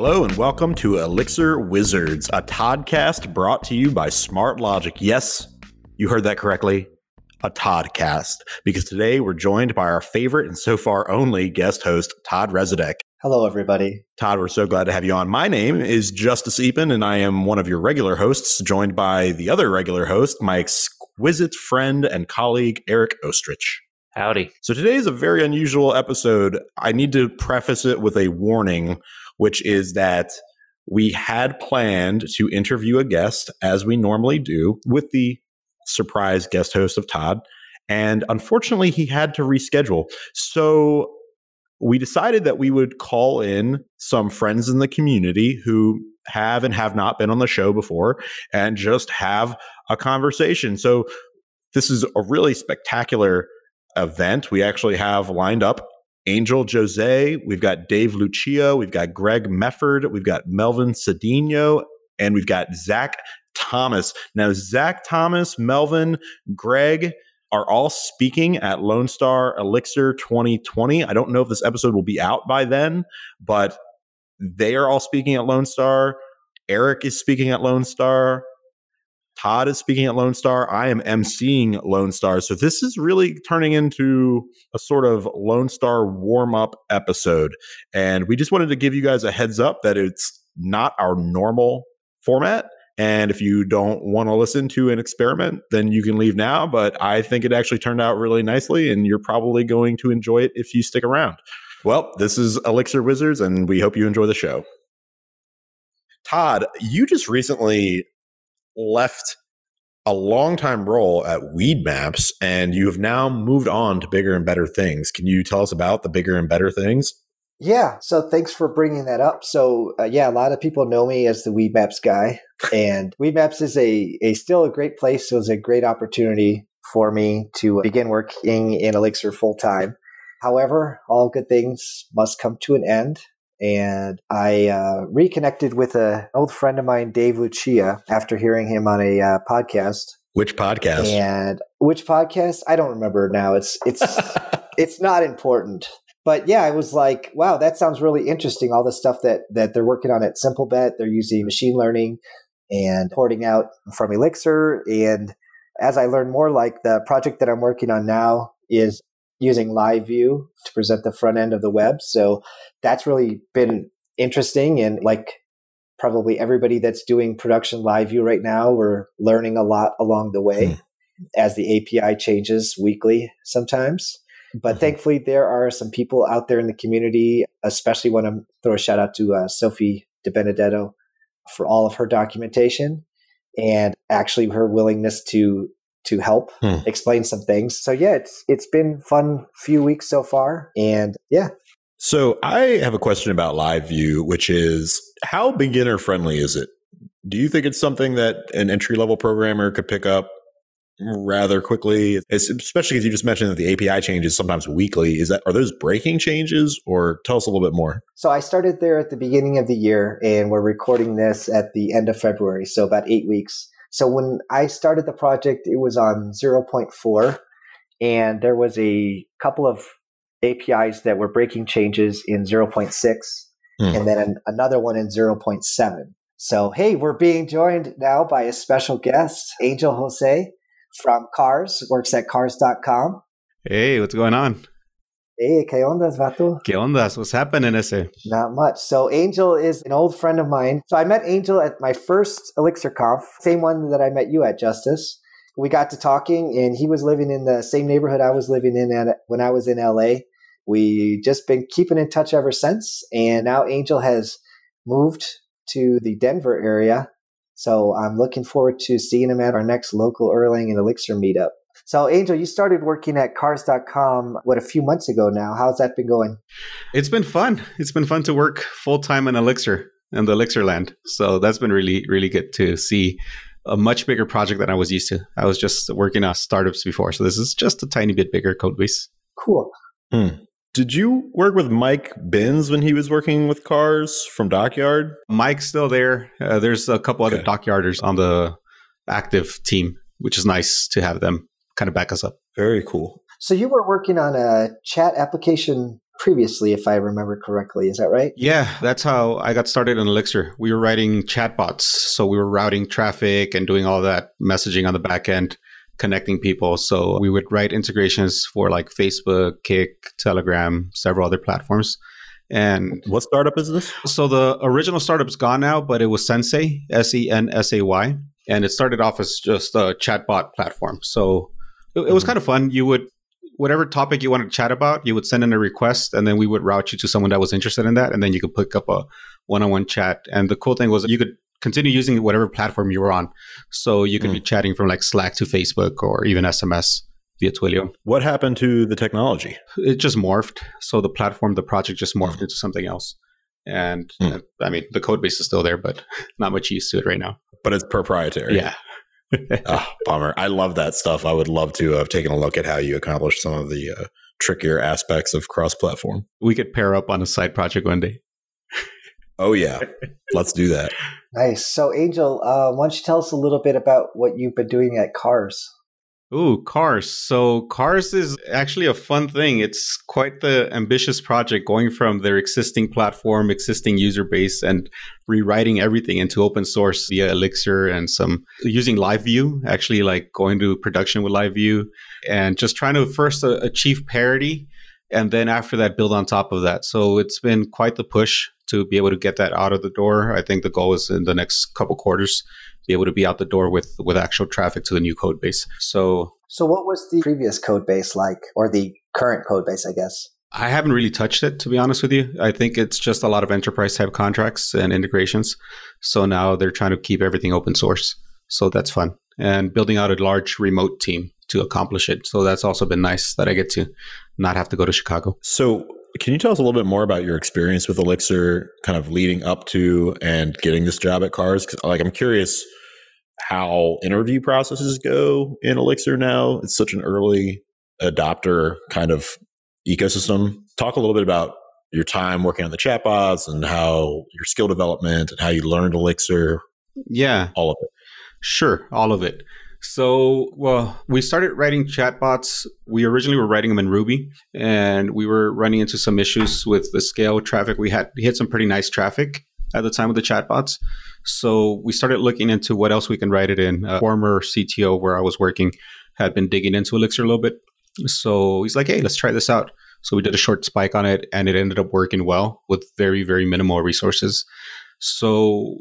Hello and welcome to Elixir Wizards, a Toddcast brought to you by SmartLogic. Yes, you heard that correctly. A Toddcast, because today we're joined by our favorite and so far only guest host, Todd Resudek. Hello, everybody. Todd, we're so glad to have you on. My name is Justus Eapen, and I am one of your regular hosts, joined by the other regular host, my exquisite friend and colleague, Eric Oestrich. Howdy. So today is a very unusual episode. I need to preface it with a warning which is that we had planned to interview a guest as we normally do with the surprise guest host of Todd. And unfortunately, he had to reschedule. So we decided that we would call in some friends in the community who have and have not been on the show before and just have a conversation. So this is a really spectacular event. We actually have lined up Angel Jose, we've got Dave Lucia, we've got Greg Mefford, we've got Melvin Cedeno, and we've got Zach Thomas. Now, Zach Thomas, Melvin, Greg are all speaking at Lone Star Elixir 2020. I don't know if this episode will be out by then, but they are all speaking at Lone Star. Eric is speaking at Lone Star. Todd is speaking at Lone Star. I am emceeing Lone Star. So this is really turning into a sort of Lone Star warm up episode. And we just wanted to give you guys a heads up that it's not our normal format. And if you don't want to listen to an experiment, then you can leave now. But I think it actually turned out really nicely, and you're probably going to enjoy it if you stick around. Well, this is Elixir Wizards, and we hope you enjoy the show. Todd, you just recently left a long time role at Weedmaps, and you have now moved on to bigger and better things. Can you tell us about the bigger and better things? Yeah, so thanks for bringing that up. So, uh, yeah, a lot of people know me as the Weedmaps guy, and Weedmaps is a, a still a great place. So it was a great opportunity for me to begin working in Elixir full time. However, all good things must come to an end, and I uh, reconnected with an old friend of mine, Dave Lucia, after hearing him on a uh, podcast. Which podcast? And which podcast? I don't remember now. It's it's it's not important. But yeah, I was like, wow, that sounds really interesting. All the stuff that that they're working on at SimpleBet, they're using machine learning and porting out from Elixir. And as I learned more, like the project that I'm working on now is using live view to present the front end of the web. So that's really been interesting. And like probably everybody that's doing production live view right now, we're learning a lot along the way hmm. as the API changes weekly sometimes. But mm-hmm. thankfully, there are some people out there in the community, especially want to throw a shout out to uh, Sophie DeBenedetto for all of her documentation and actually her willingness to to help hmm. explain some things. So yeah, it's it's been fun few weeks so far, and yeah. So I have a question about live view, which is how beginner friendly is it? Do you think it's something that an entry level programmer could pick up rather quickly? especially because you just mentioned that the API changes sometimes weekly. Is that are those breaking changes, or tell us a little bit more? So I started there at the beginning of the year, and we're recording this at the end of February, so about eight weeks. So when I started the project, it was on 0.4, and there was a couple of APIs that were breaking changes in 0.6, mm. and then an, another one in 0.7. So, hey, we're being joined now by a special guest, Angel Jose from Cars, works at cars.com. Hey, what's going on? Hey, ¿qué ondas, vato? ¿Qué ondas? What's happening, ese? Not much. So Angel is an old friend of mine. So I met Angel at my first ElixirConf, same one that I met you at, Justus. We got to talking, and he was living in the same neighborhood I was living in at, when I was in LA. We just been keeping in touch ever since, and now Angel has moved to the Denver area. So I'm looking forward to seeing him at our next local Erlang and Elixir meetup. So, Angel, you started working at cars.com, what, a few months ago now. How's that been going? It's been fun. It's been fun to work full time in Elixir and the Elixir land. So, that's been really, really good to see a much bigger project than I was used to. I was just working on startups before. So, this is just a tiny bit bigger code base. Cool. Hmm. Did you work with Mike Binns when he was working with cars from DockYard? Mike's still there. Uh, there's a couple okay. other Dockyarders on the active team, which is nice to have them kind of back us up. Very cool. So you were working on a chat application previously, if I remember correctly. Is that right? Yeah, that's how I got started in Elixir. We were writing chatbots. So we were routing traffic and doing all that messaging on the back end, connecting people. So we would write integrations for like Facebook, Kik, Telegram, several other platforms. And what startup is this? So the original startup's gone now, but it was Sensay, S E N S A Y. And it started off as just a chatbot platform. So it, it was mm-hmm. kind of fun. You would whatever topic you wanted to chat about, you would send in a request and then we would route you to someone that was interested in that. And then you could pick up a one on one chat. And the cool thing was you could continue using whatever platform you were on. So you could mm. be chatting from like Slack to Facebook or even SMS via Twilio. What happened to the technology? It just morphed. So the platform, the project just morphed mm. into something else. And mm. uh, I mean, the code base is still there, but not much use to it right now. But it's proprietary. Yeah oh, bummer. I love that stuff. I would love to have taken a look at how you accomplished some of the uh, trickier aspects of cross platform. We could pair up on a side project one day. oh, yeah. Let's do that. Nice. So, Angel, uh, why don't you tell us a little bit about what you've been doing at Cars? Ooh, Cars. So Cars is actually a fun thing. It's quite the ambitious project going from their existing platform, existing user base, and rewriting everything into open source via Elixir and some using LiveView, actually like going to production with LiveView and just trying to first uh, achieve parity and then after that build on top of that. So it's been quite the push to be able to get that out of the door. I think the goal is in the next couple quarters be able to be out the door with with actual traffic to the new code base. So So what was the previous code base like or the current code base, I guess? I haven't really touched it to be honest with you. I think it's just a lot of enterprise type contracts and integrations. So now they're trying to keep everything open source. So that's fun. And building out a large remote team to accomplish it. So that's also been nice that I get to not have to go to Chicago. So can you tell us a little bit more about your experience with Elixir, kind of leading up to and getting this job at Cars? Like, I'm curious how interview processes go in Elixir now. It's such an early adopter kind of ecosystem. Talk a little bit about your time working on the chatbots and how your skill development and how you learned Elixir. Yeah. All of it. Sure, all of it. So, well, we started writing chatbots. We originally were writing them in Ruby, and we were running into some issues with the scale of traffic. We had we had some pretty nice traffic at the time with the chatbots. So we started looking into what else we can write it in. A former CTO where I was working had been digging into Elixir a little bit. So he's like, hey, let's try this out. So we did a short spike on it and it ended up working well with very, very minimal resources. So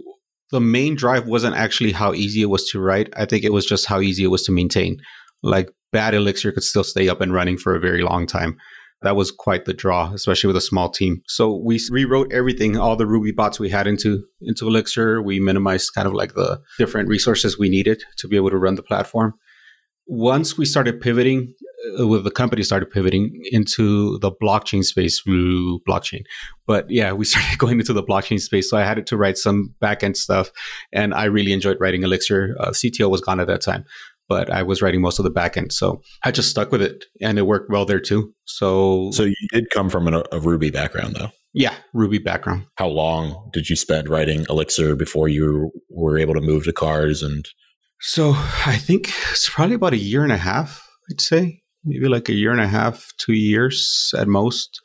the main drive wasn't actually how easy it was to write. I think it was just how easy it was to maintain. Like bad Elixir could still stay up and running for a very long time that was quite the draw, especially with a small team. So we rewrote everything, all the Ruby bots we had into into Elixir. We minimized kind of like the different resources we needed to be able to run the platform. Once we started pivoting, uh, with the company started pivoting into the blockchain space, blockchain. But yeah, we started going into the blockchain space. So I had to write some backend stuff, and I really enjoyed writing Elixir. Uh, CTO was gone at that time, but I was writing most of the backend. So I just stuck with it and it worked well there too. So So you did come from a, a Ruby background though. Yeah, Ruby background. How long did you spend writing Elixir before you were able to move to cars and So I think it's probably about a year and a half, I'd say. Maybe like a year and a half, 2 years at most.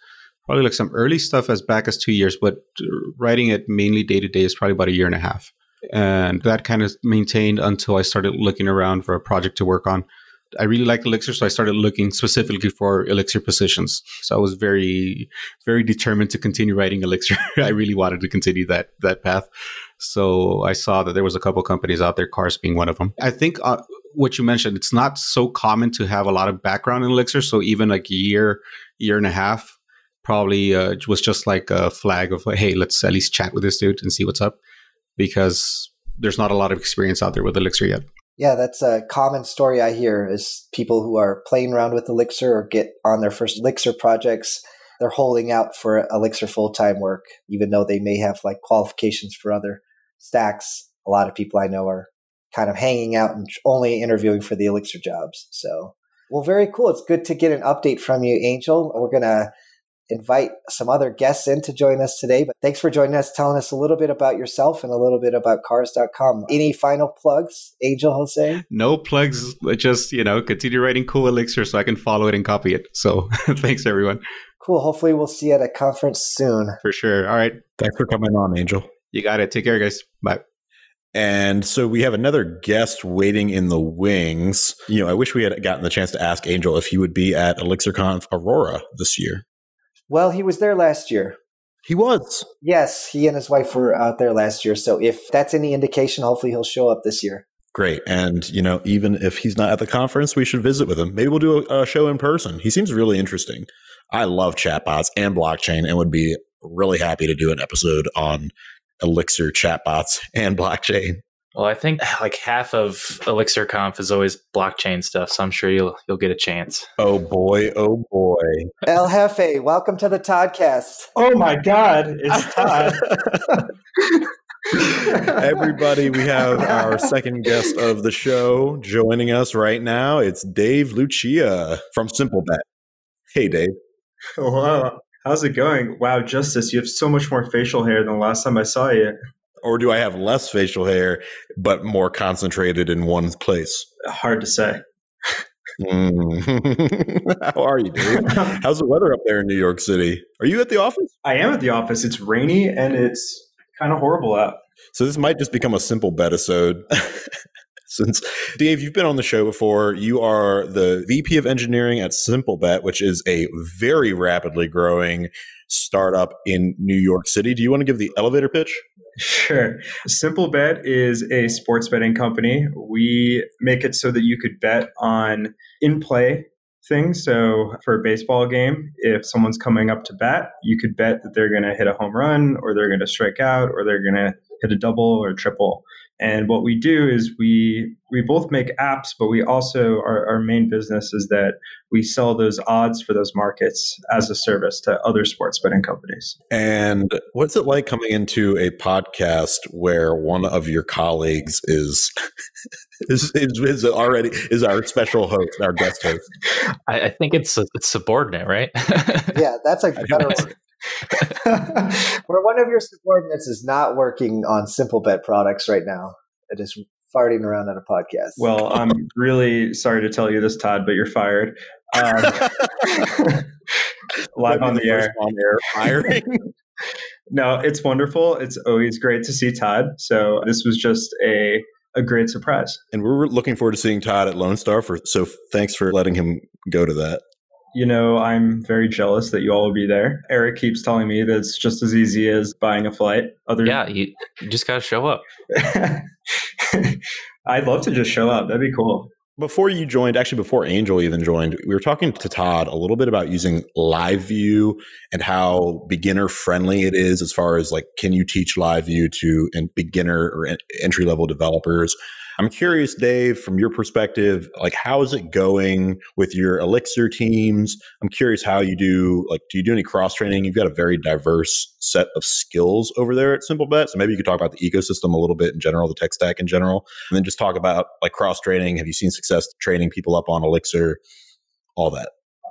Probably like some early stuff as back as 2 years, but uh, writing it mainly day to day is probably about a year and a half and that kind of maintained until I started looking around for a project to work on. I really like Elixir, so I started looking specifically for Elixir positions. So I was very, very determined to continue writing Elixir. I really wanted to continue that that path. So I saw that there was a couple companies out there, Cars being one of them. I think uh, what you mentioned, it's not so common to have a lot of background in Elixir. So even like a year, year and a half, probably uh, was just like a flag of, hey, let's at least chat with this dude and see what's up because there's not a lot of experience out there with Elixir yet. Yeah, that's a common story I hear is people who are playing around with Elixir or get on their first Elixir projects. They're holding out for Elixir full time work, even though they may have like qualifications for other stacks. A lot of people I know are kind of hanging out and only interviewing for the Elixir jobs. So, well, very cool. It's good to get an update from you, Angel. We're going to invite some other guests in to join us today. But thanks for joining us, telling us a little bit about yourself and a little bit about cars.com. Any final plugs, Angel Jose? No plugs, just, you know, continue writing cool Elixir so I can follow it and copy it. So thanks, everyone. Cool. Hopefully, we'll see you at a conference soon. For sure. All right. Thanks for coming on, Angel. You got it. Take care, guys. Bye. And so we have another guest waiting in the wings. You know, I wish we had gotten the chance to ask Angel if he would be at ElixirConf Aurora this year. Well, he was there last year. He was. Yes, he and his wife were out there last year. So if that's any indication, hopefully he'll show up this year. Great. And, you know, even if he's not at the conference, we should visit with him. Maybe we'll do a, a show in person. He seems really interesting. I love chatbots and blockchain and would be really happy to do an episode on Elixir chatbots and blockchain. Well, I think like half of ElixirConf is always blockchain stuff, so I'm sure you'll you'll get a chance. Oh boy, oh boy. El Jefe, welcome to the Toddcast. Oh my God, it's Todd. Everybody, we have our second guest of the show joining us right now. It's Dave Lucia from SimpleBet. Hey, Dave. Hello. How's it going? Wow, Justus, you have so much more facial hair than the last time I saw you. Or do I have less facial hair, but more concentrated in one place? Hard to say. Mm. How are you, Dave? How's the weather up there in New York City? Are you at the office? I am at the office. It's rainy and it's kind of horrible out. So this might just become a simple betisode. Since Dave, you've been on the show before, you are the VP of engineering at SimpleBet, which is a very rapidly growing startup in New York City. Do you want to give the elevator pitch? Sure. SimpleBet is a sports betting company. We make it so that you could bet on in play things. So for a baseball game, if someone's coming up to bat, you could bet that they're going to hit a home run or they're going to strike out or they're going to hit a double or a triple. And what we do is we we both make apps, but we also our, our main business is that we sell those odds for those markets as a service to other sports betting companies. And what's it like coming into a podcast where one of your colleagues is is, is, is already is our special host, our guest host? I, I think it's it's subordinate, right? yeah, that's a better one. Where one of your subordinates is not working on SimpleBet products right now, it is farting around on a podcast. Well, I'm really sorry to tell you this, Todd, but you're fired. Um, live on the, the air. On air firing. no, it's wonderful. It's always great to see Todd. So this was just a a great surprise. And we're looking forward to seeing Todd at Lone Star. For so, thanks for letting him go to that you know, I'm very jealous that you all will be there. Eric keeps telling me that it's just as easy as buying a flight. Other yeah, you, you just got to show up. I'd love to just show up. That'd be cool. Before you joined, actually, before Angel even joined, we were talking to Todd a little bit about using live view and how beginner friendly it is as far as like, can you teach live view to and beginner or entry level developers? I'm curious, Dave, from your perspective, like how is it going with your Elixir teams? I'm curious how you do, like, do you do any cross training? You've got a very diverse set of skills over there at SimpleBet. So maybe you could talk about the ecosystem a little bit in general, the tech stack in general, and then just talk about like cross training. Have you seen success training people up on Elixir? All that.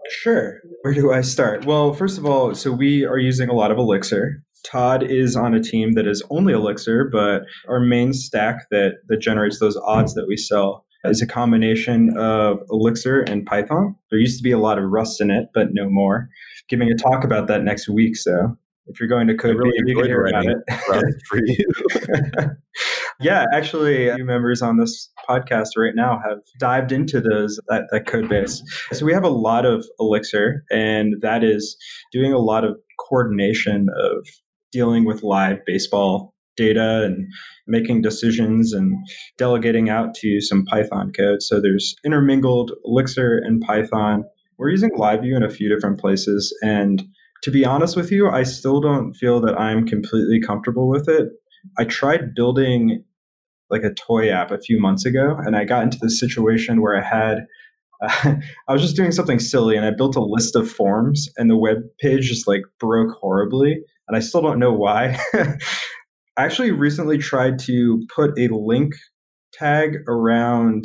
Sure. Where do I start? Well, first of all, so we are using a lot of Elixir. Todd is on a team that is only Elixir, but our main stack that, that generates those odds that we sell is a combination of Elixir and Python. There used to be a lot of Rust in it, but no more. Giving a talk about that next week, so if you're going to code, really you can hear about it. for you. yeah, actually, members on this podcast right now have dived into those that, that code base. So we have a lot of Elixir, and that is doing a lot of coordination of dealing with live baseball data and making decisions and delegating out to some Python code. So there's intermingled Elixir and Python. We're using LiveView in a few different places. And to be honest with you, I still don't feel that I'm completely comfortable with it. I tried building like a toy app a few months ago, and I got into this situation where I had uh, I was just doing something silly and I built a list of forms and the web page just like broke horribly and I still don't know why. I actually recently tried to put a link tag around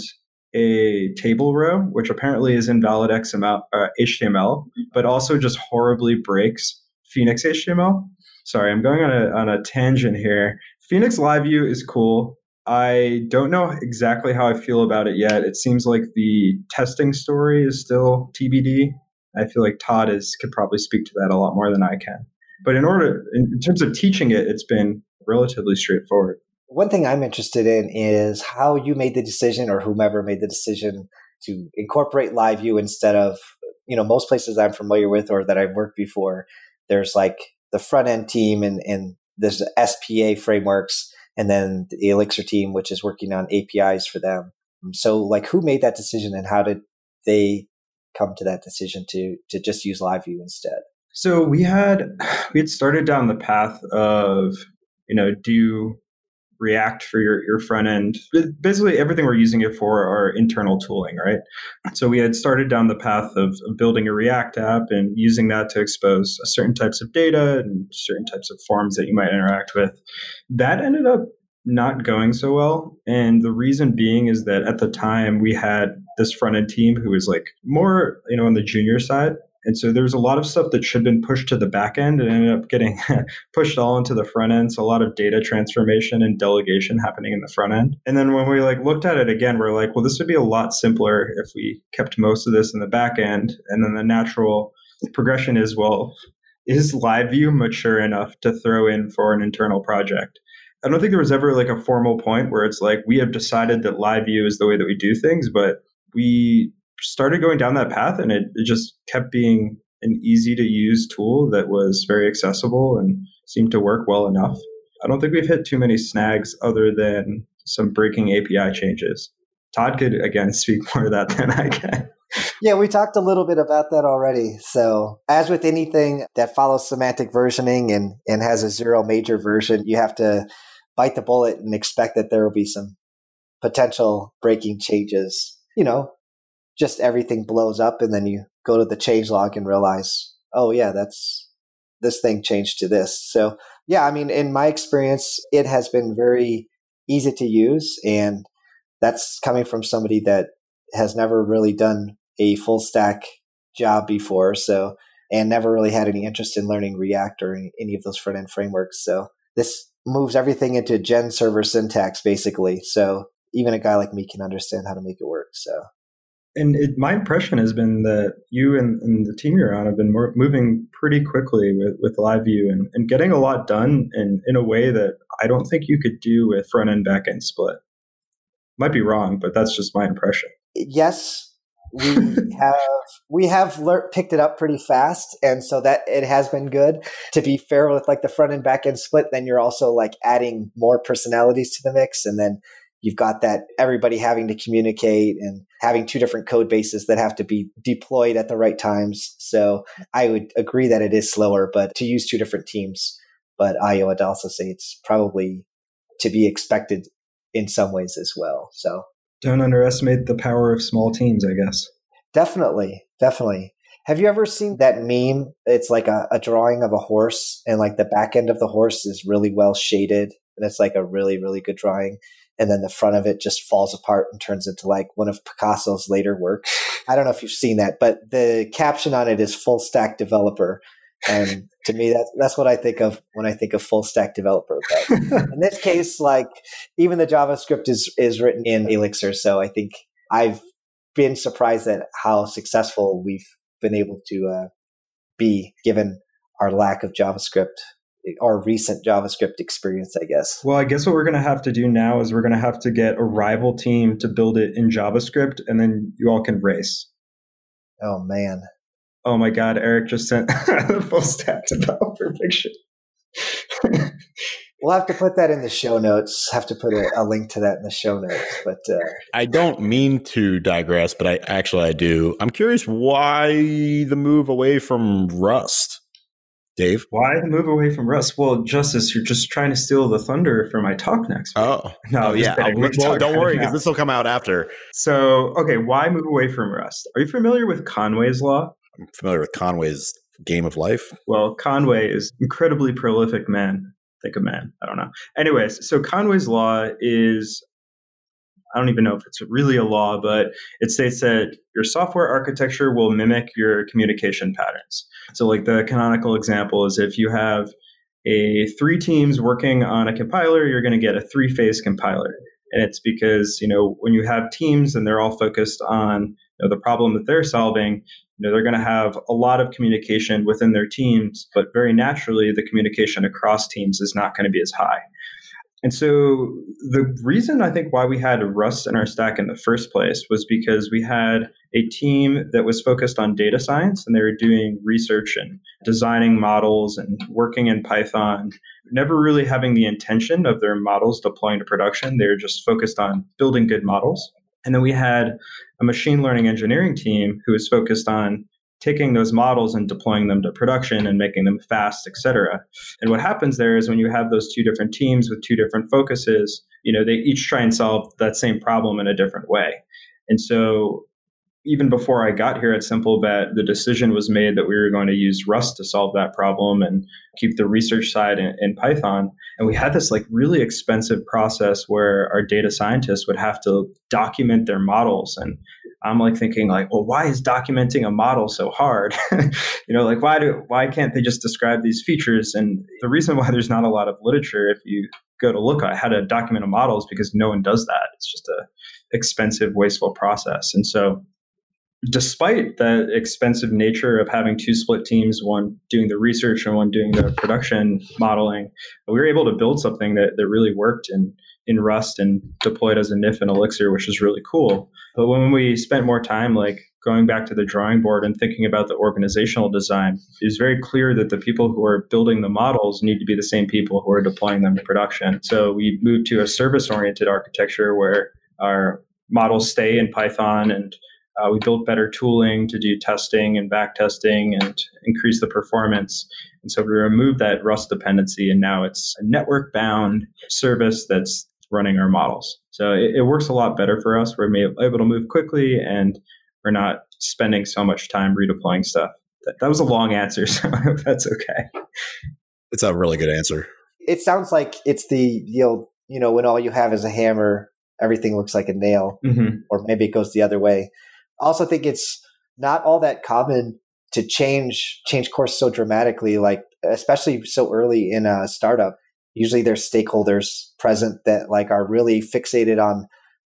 a table row, which apparently is invalid XML, uh, HTML, but also just horribly breaks Phoenix HTML. Sorry, I'm going on a, on a tangent here. Phoenix Live View is cool. I don't know exactly how I feel about it yet. It seems like the testing story is still TBD. I feel like Todd is could probably speak to that a lot more than I can. But in order, in terms of teaching it, it's been relatively straightforward. One thing I'm interested in is how you made the decision, or whomever made the decision, to incorporate live view instead of you know most places I'm familiar with or that I've worked before. There's like the front end team and and there's SPA frameworks, and then the Elixir team, which is working on APIs for them. Um, so, like, who made that decision, and how did they come to that decision to to just use live view instead? So we had we had started down the path of you know do React for your, your front end. Basically, everything we're using it for are internal tooling, right? So we had started down the path of, of, building a React app and using that to expose certain types of data and certain types of forms that you might interact with. That ended up not going so well. And the reason being is that at the time we had this front end team who was like more, you know, on the junior side. And so there's a lot of stuff that should have been pushed to the back end and ended up getting pushed all into the front end. So a lot of data transformation and delegation happening in the front end. And then when we like looked at it again, we're like, well, this would be a lot simpler if we kept most of this in the back end. And then the natural progression is, well, is live view mature enough to throw in for an internal project? I don't think there was ever like a formal point where it's like we have decided that live view is the way that we do things, but we started going down that path and it, it just kept being an easy to use tool that was very accessible and seemed to work well enough. I don't think we've hit too many snags other than some breaking API changes. Todd could again speak more to that than I can. Yeah, we talked a little bit about that already. So, as with anything that follows semantic versioning and, and has a zero major version, you have to bite the bullet and expect that there will be some potential breaking changes. You know, just everything blows up and then you go to the change log and realize, oh yeah, that's this thing changed to this. So yeah, I mean, in my experience, it has been very easy to use. And that's coming from somebody that has never really done a full stack job before. So, and never really had any interest in learning React or any of those front end frameworks. So this moves everything into GenServer syntax basically. So even a guy like me can understand how to make it work. So and it, my impression has been that you and, and, the team you're on have been more, moving pretty quickly with, with LiveView and, and getting a lot done in, in a way that I don't think you could do with front end back end split. Might be wrong, but that's just my impression. Yes, we have we have picked it up pretty fast, and so that it has been good. To be fair with like the front end back end split, then you're also like adding more personalities to the mix, and then you've got that everybody having to communicate and having two different code bases that have to be deployed at the right times. So I would agree that it is slower, but to use two different teams. But I would also say it's probably to be expected in some ways as well. So don't underestimate the power of small teams, I guess. Definitely. Definitely. Have you ever seen that meme? It's like a, a drawing of a horse and like the back end of the horse is really well shaded and it's like a really, really good drawing and then the front of it just falls apart and turns into like one of Picasso's later works. I don't know if you've seen that, but the caption on it is full stack developer. And to me, that's, that's what I think of when I think of full stack developer. But in this case, like even the JavaScript is, is written in Elixir. So I think I've been surprised at how successful we've been able to uh, be given our lack of JavaScript our recent JavaScript experience, I guess. Well, I guess what we're going to have to do now is we're going to have to get a rival team to build it in JavaScript, and then you all can race. Oh man! Oh my God! Eric just sent the full stack developer picture. we'll have to put that in the show notes. Have to put a, a link to that in the show notes. But uh, I don't mean to digress, but I actually I do. I'm curious why the move away from Rust. Dave? Why the move away from Rust? Well, Justus, you're just trying to steal the thunder for my talk next week. Oh, no, oh, yeah. Well, don't worry, because this will come out after. So, okay, why move away from Rust? Are you familiar with Conway's Law? I'm familiar with Conway's Game of Life. Well, Conway is incredibly prolific man. Think a man. I don't know. Anyways, so Conway's Law is I don't even know if it's really a law, but it states that your software architecture will mimic your communication patterns. So, like the canonical example is if you have a three teams working on a compiler, you're going to get a three phase compiler. And it's because, you know, when you have teams and they're all focused on you know, the problem that they're solving, You know, they're going to have a lot of communication within their teams, but very naturally, the communication across teams is not going to be as high. And so the reason I think why we had Rust in our stack in the first place was because we had a team that was focused on data science and they were doing research and designing models and working in Python, never really having the intention of their models deploying to production. They were just focused on building good models. And then we had a machine learning engineering team who was focused on taking those models and deploying them to production and making them fast, et cetera. And what happens there is when you have those two different teams with two different focuses, you know, they each try and solve that same problem in a different way. And so even before I got here at SimpleBet, the decision was made that we were going to use Rust to solve that problem and keep the research side in, in, Python. And we had this like really expensive process where our data scientists would have to document their models. And I'm like thinking like, well, why is documenting a model so hard? you know, like why do why can't they just describe these features? And the reason why there's not a lot of literature, if you go to look at how to document a model, is because no one does that. It's just a expensive, wasteful process. And so despite the expensive nature of having two split teams, one doing the research and one doing the production modeling, we were able to build something that, that really worked in, in Rust and deployed as a NIF and Elixir, which is really cool. But when we spent more time like going back to the drawing board and thinking about the organizational design, it was very clear that the people who are building the models need to be the same people who are deploying them to production. So we moved to a service oriented architecture where our models stay in Python and uh, we built better tooling to do testing and back testing and increase the performance. And so we removed that Rust dependency, and now it's a network bound service that's running our models. So it, it, works a lot better for us. We're able to move quickly, and we're not spending so much time redeploying stuff. That, that was a long answer, so I hope that's okay. It's a really good answer. It sounds like it's the the old, you know, when all you have is a hammer, everything looks like a nail, mm-hmm. or maybe it goes the other way. I also think it's not all that common to change change course so dramatically, like especially so early in a startup. Usually there's stakeholders present that like are really fixated on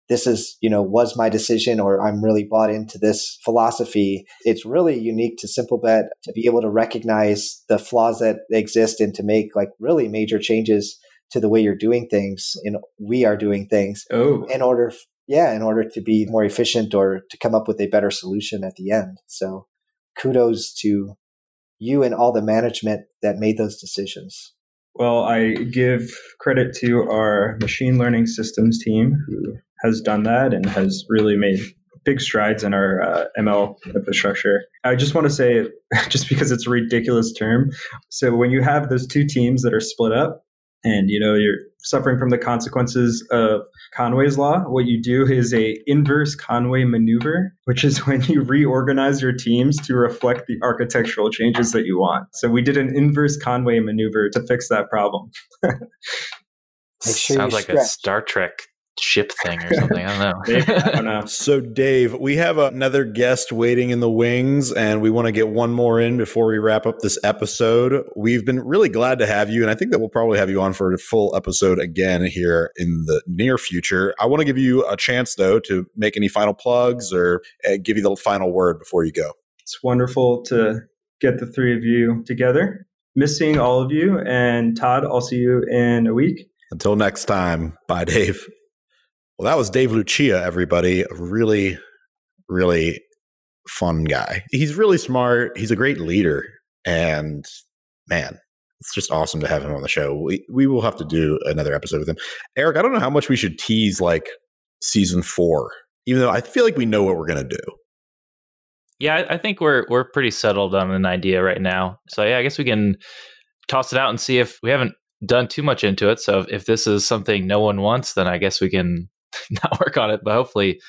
this is, you know, was my decision or I'm really bought into this philosophy. It's really unique to SimpleBet to be able to recognize the flaws that exist and to make like really major changes to the way you're doing things and we are doing things oh. in order yeah, in order to be more efficient or to come up with a better solution at the end. So kudos to you and all the management that made those decisions. Well, I give credit to our machine learning systems team who has done that and has really made big strides in our uh, ML infrastructure. I just want to say, just because it's a ridiculous term, so when you have those two teams that are split up, and you know you're suffering from the consequences of Conway's law, what you do is a inverse Conway maneuver, which is when you reorganize your teams to reflect the architectural changes that you want. So we did an inverse Conway maneuver to fix that problem. sure Sounds like stretch. a Star Trek ship thing or something. I don't know. I don't know. So, Dave, we have another guest waiting in the wings, and we want to get one more in before we wrap up this episode. We've been really glad to have you, and I think that we'll probably have you on for a full episode again here in the near future. I want to give you a chance, though, to make any final plugs or uh, give you the final word before you go. It's wonderful to get the three of you together. Missing all of you, and Todd, I'll see you in a week. Until next time, bye, Dave. Well, that was Dave Lucia, everybody. Really, really fun guy. He's really smart. He's a great leader. And man, it's just awesome to have him on the show. We we will have to do another episode with him. Eric, I don't know how much we should tease like season four, even though I feel like we know what we're gonna do. Yeah, I think we're we're pretty settled on an idea right now. So yeah, I guess we can toss it out and see if we haven't done too much into it. So if this is something no one wants, then I guess we can not work on it, but hopefully.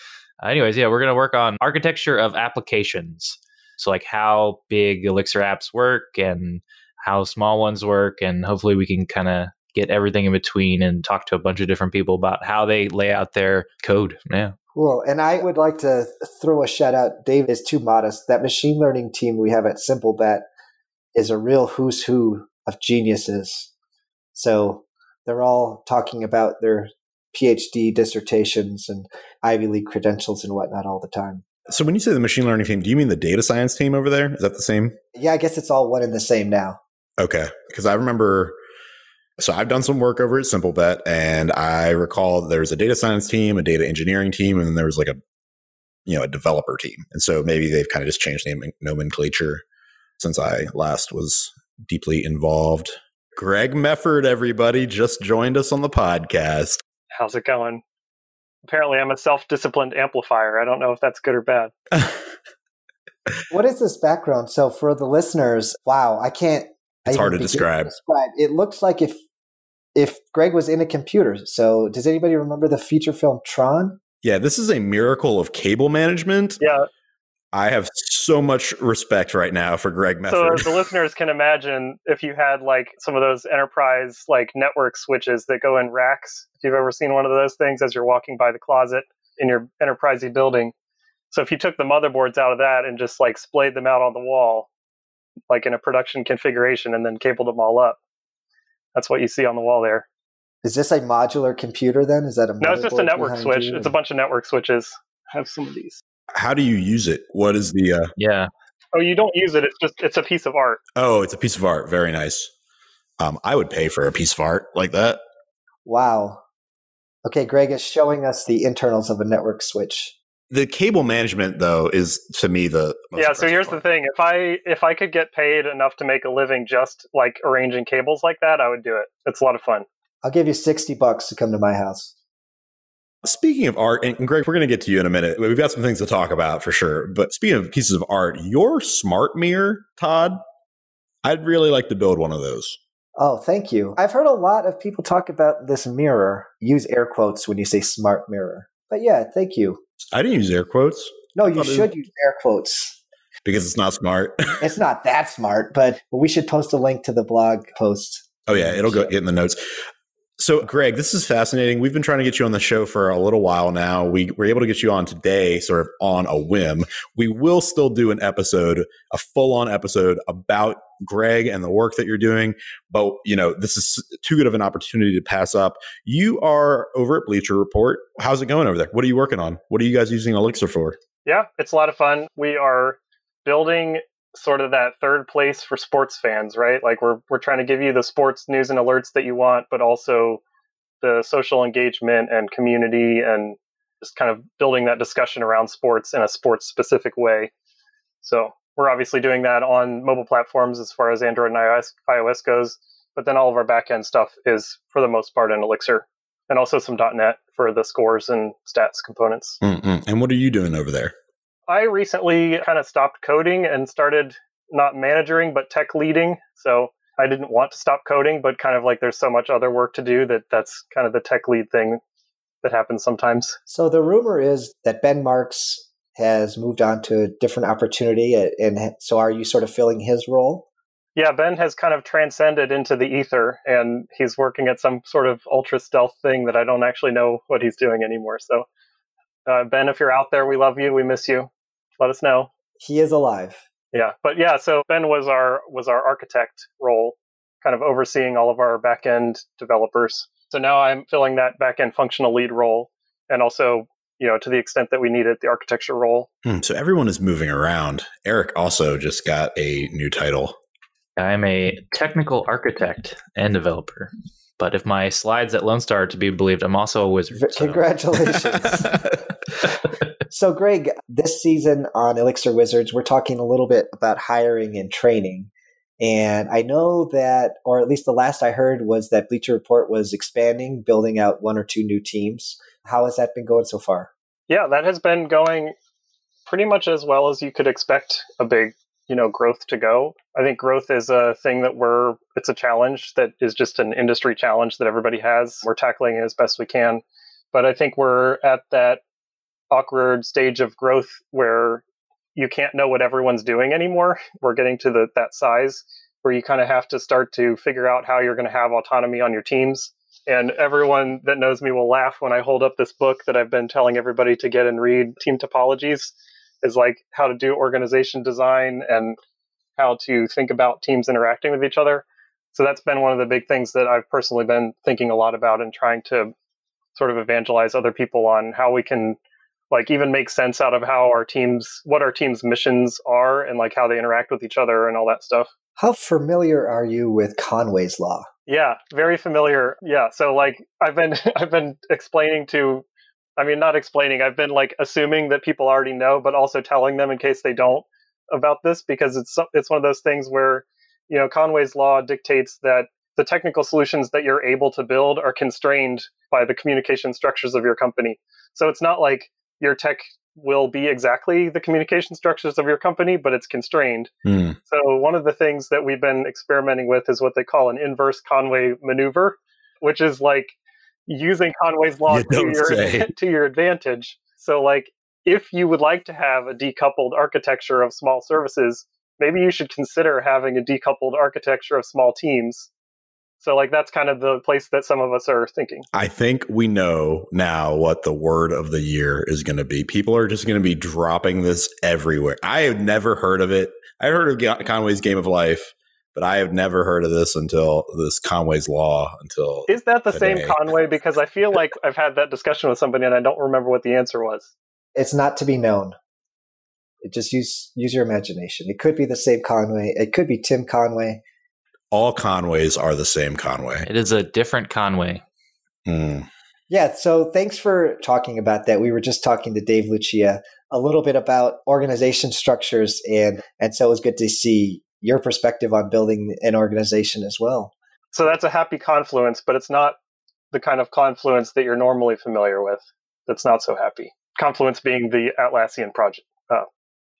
Uh, anyways, yeah, we're going to work on architecture of applications. So, like how big Elixir apps work and how small ones work. And hopefully, we can kind of get everything in between and talk to a bunch of different people about how they lay out their code. Yeah. Cool. And I would like to throw a shout out. Dave is too modest. That machine learning team we have at SimpleBet is a real who's who of geniuses. So they're all talking about their PhD dissertations and Ivy League credentials and whatnot all the time. So when you say the machine learning team, do you mean the data science team over there? Is that the same? Yeah, I guess it's all one and the same now. Okay, because I remember. So I've done some work over at SimpleBet, and I recall there was a data science team, a data engineering team, and then there was like a, you know, a developer team. And so maybe they've kind of just changed name nomenclature since I last was deeply involved. Greg Mefford, everybody, just joined us on the podcast. How's it going? Apparently, I'm a self disciplined amplifier. I don't know if that's good or bad. what is this background? So, for the listeners, wow, I can't. It's hard to describe. to describe. It looks like if if Greg was in a computer. So, does anybody remember the feature film Tron? Yeah, this is a miracle of cable management. Yeah. I have so much respect right now for Greg Mefford. So the listeners can imagine if you had like some of those enterprise like network switches that go in racks. If you've ever seen one of those things as you're walking by the closet in your enterprisey building. So if you took the motherboards out of that and just like splayed them out on the wall, like in a production configuration, and then cabled them all up, that's what you see on the wall there. Is this a modular computer then? Is that a no? It's just a network switch. You? It's a bunch of network switches. I have some of these how do you use it? What is the? Uh... Yeah. Oh, you don't use it. It's just it's a piece of art. Oh, it's a piece of art. Very nice. Um, I would pay for a piece of art like that. Wow. Okay, Greg is showing us the internals of a network switch. The cable management, though, is to me the yeah. So here's part. the thing: if I if I could get paid enough to make a living just like arranging cables like that, I would do it. It's a lot of fun. I'll give you sixty bucks to come to my house. Speaking of art, and Greg, we're going to get to you in a minute. We've got some things to talk about for sure. But speaking of pieces of art, your smart mirror, Todd, I'd really like to build one of those. Oh, thank you. I've heard a lot of people talk about this mirror. Use air quotes when you say smart mirror. But yeah, thank you. I didn't use air quotes. No, you should use air quotes. Because it's not smart. it's not that smart, but we should post a link to the blog post. Oh yeah, it'll go get in the notes. So, Greg, this is fascinating. We've been trying to get you on the show for a little while now. We were able to get you on today, sort of on a whim. We will still do an episode, a full on episode about Greg and the work that you're doing. But, you know, this is too good of an opportunity to pass up. You are over at Bleacher Report. How's it going over there? What are you working on? What are you guys using Elixir for? Yeah, it's a lot of fun. We are building sort of that third place for sports fans, right? Like we're we're trying to give you the sports news and alerts that you want, but also the social engagement and community and just kind of building that discussion around sports in a sports specific way. So we're obviously doing that on mobile platforms as far as Android and iOS, iOS goes, but then all of our backend stuff is for the most part in Elixir and also some .NET for the scores and stats components. Mm-hmm. And what are you doing over there? I recently kind of stopped coding and started not managing but tech leading. So I didn't want to stop coding, but kind of like there's so much other work to do that that's kind of the tech lead thing that happens sometimes. So the rumor is that Ben Marx has moved on to a different opportunity, and so are you sort of filling his role? Yeah, Ben has kind of transcended into the ether, and he's working at some sort of ultra stealth thing that I don't actually know what he's doing anymore. So, uh, Ben, if you're out there, we love you. We miss you let us know. He is alive. Yeah, but yeah, so Ben was our was our architect role, kind of overseeing all of our backend developers. So now I'm filling that backend functional lead role, and also you know to the extent that we need it, the architecture role. Hmm, so everyone is moving around. Eric also just got a new title. I'm a technical architect and developer. But if my slides at Lone Star are to be believed, I'm also a wizard. Congratulations. so, Greg, this season on Elixir Wizards, we're talking a little bit about hiring and training. And I know that, or at least the last I heard was that Bleacher Report was expanding, building out one or two new teams. How has that been going so far? Yeah, that has been going pretty much as well as you could expect a big you know growth to go i think growth is a thing that we're it's a challenge that is just an industry challenge that everybody has we're tackling it as best we can but i think we're at that awkward stage of growth where you can't know what everyone's doing anymore we're getting to the that size where you kind of have to start to figure out how you're going to have autonomy on your teams and everyone that knows me will laugh when i hold up this book that i've been telling everybody to get and read team topologies is like how to do organization design and how to think about teams interacting with each other. So that's been one of the big things that I've personally been thinking a lot about and trying to sort of evangelize other people on how we can like even make sense out of how our teams what our teams missions are and like how they interact with each other and all that stuff. How familiar are you with conway's law? Yeah very familiar. Yeah so like i've been i've been explaining to i mean not explaining i've been like assuming that people already know but also telling them in case they don't about this because it's it's one of those things where you know conway's law dictates that the technical solutions that you're able to build are constrained by the communication structures of your company. So it's not like your tech will be exactly the communication structures of your company, but it's constrained. Mm. So, one of the things that we've been experimenting with is what they call an inverse Conway maneuver, which is like using Conway's law You to your, to your advantage. So, like, if you would like to have a decoupled architecture of small services, maybe you should consider having a decoupled architecture of small teams. So, like, that's kind of the place that some of us are thinking. I think we know now what the word of the year is going to be. People are just going to be dropping this everywhere. I have never heard of it. I heard of Conway's Game of Life, but I have never heard of this until this Conway's Law. Until Is that the same. Conway? Because I feel like I've had that discussion with somebody and I don't remember what the answer was. it's not to be known it just use use your imagination it could be the same conway it could be tim conway all Conways are the same Conway. It is a different Conway. Mm. Yeah, so thanks for talking about that. We were just talking to Dave Lucia a little bit about organization structures and and so it was good to see your perspective on building an organization as well. So that's a happy confluence, but it's not the kind of confluence that you're normally familiar with. That's not so happy. Confluence being the Atlassian project uh,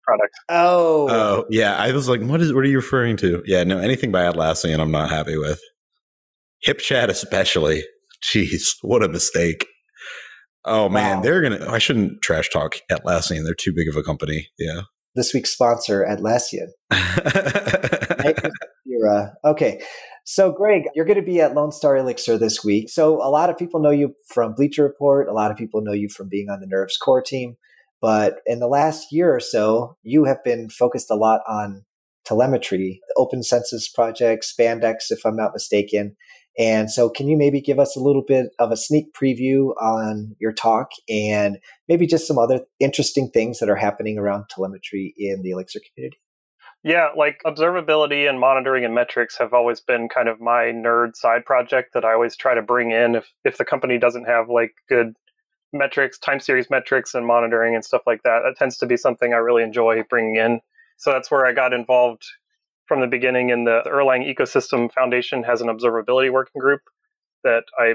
product. Oh, Oh yeah, I was like, what is? What are you referring to? Yeah, no, anything by Atlassian, I'm not happy with. HipChat especially. Jeez, what a mistake. Oh man, Wow. they're gonna. I shouldn't trash talk Atlassian. They're too big of a company. Yeah. this week's sponsor, Atlassian. Era. Okay. So, Greg, you're going to be at Lone Star Elixir this week. So, a lot of people know you from Bleacher Report. A lot of people know you from being on the Nerves core team. But in the last year or so, you have been focused a lot on telemetry, the Open Census Project, Spandex, if I'm not mistaken. And so, can you maybe give us a little bit of a sneak preview on your talk and maybe just some other interesting things that are happening around telemetry in the Elixir community? Yeah, like observability and monitoring and metrics have always been kind of my nerd side project that I always try to bring in if if the company doesn't have like good metrics, time series metrics and monitoring and stuff like that. That tends to be something I really enjoy bringing in. So that's where I got involved from the beginning in the, the Erlang Ecosystem Foundation has an observability working group that I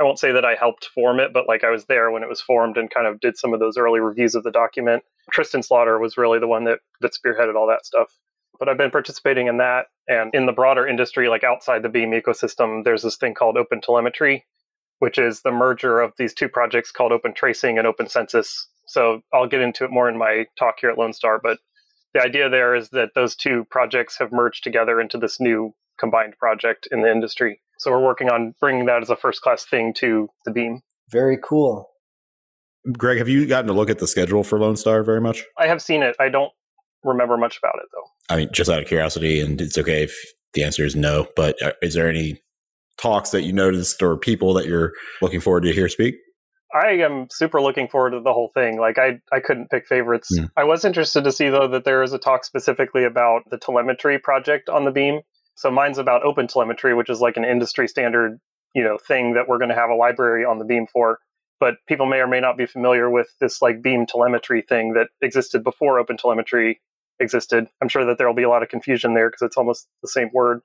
I won't say that I helped form it, but like I was there when it was formed and kind of did some of those early reviews of the document. Tristan Sloughter was really the one that that spearheaded all that stuff. But I've been participating in that and in the broader industry, like outside the Beam ecosystem, there's this thing called Open Telemetry, which is the merger of these two projects called Open Tracing and Open Census. So I'll get into it more in my talk here at Lone Star, but the idea there is that those two projects have merged together into this new combined project in the industry. So we're working on bringing that as a first class thing to the Beam. Very cool. Greg, have you gotten to look at the schedule for Lone Star very much? I have seen it. I don't remember much about it though. I mean, just out of curiosity, and it's okay if the answer is no. But uh, is there any talks that you noticed or people that you're looking forward to hear speak? I am super looking forward to the whole thing. Like I, I couldn't pick favorites. Hmm. I was interested to see though that there is a talk specifically about the telemetry project on the Beam. So mine's about open telemetry, which is like an industry standard, you know, thing that we're going to have a library on the Beam for. But people may or may not be familiar with this like Beam telemetry thing that existed before open telemetry existed. I'm sure that there will be a lot of confusion there because it's almost the same word.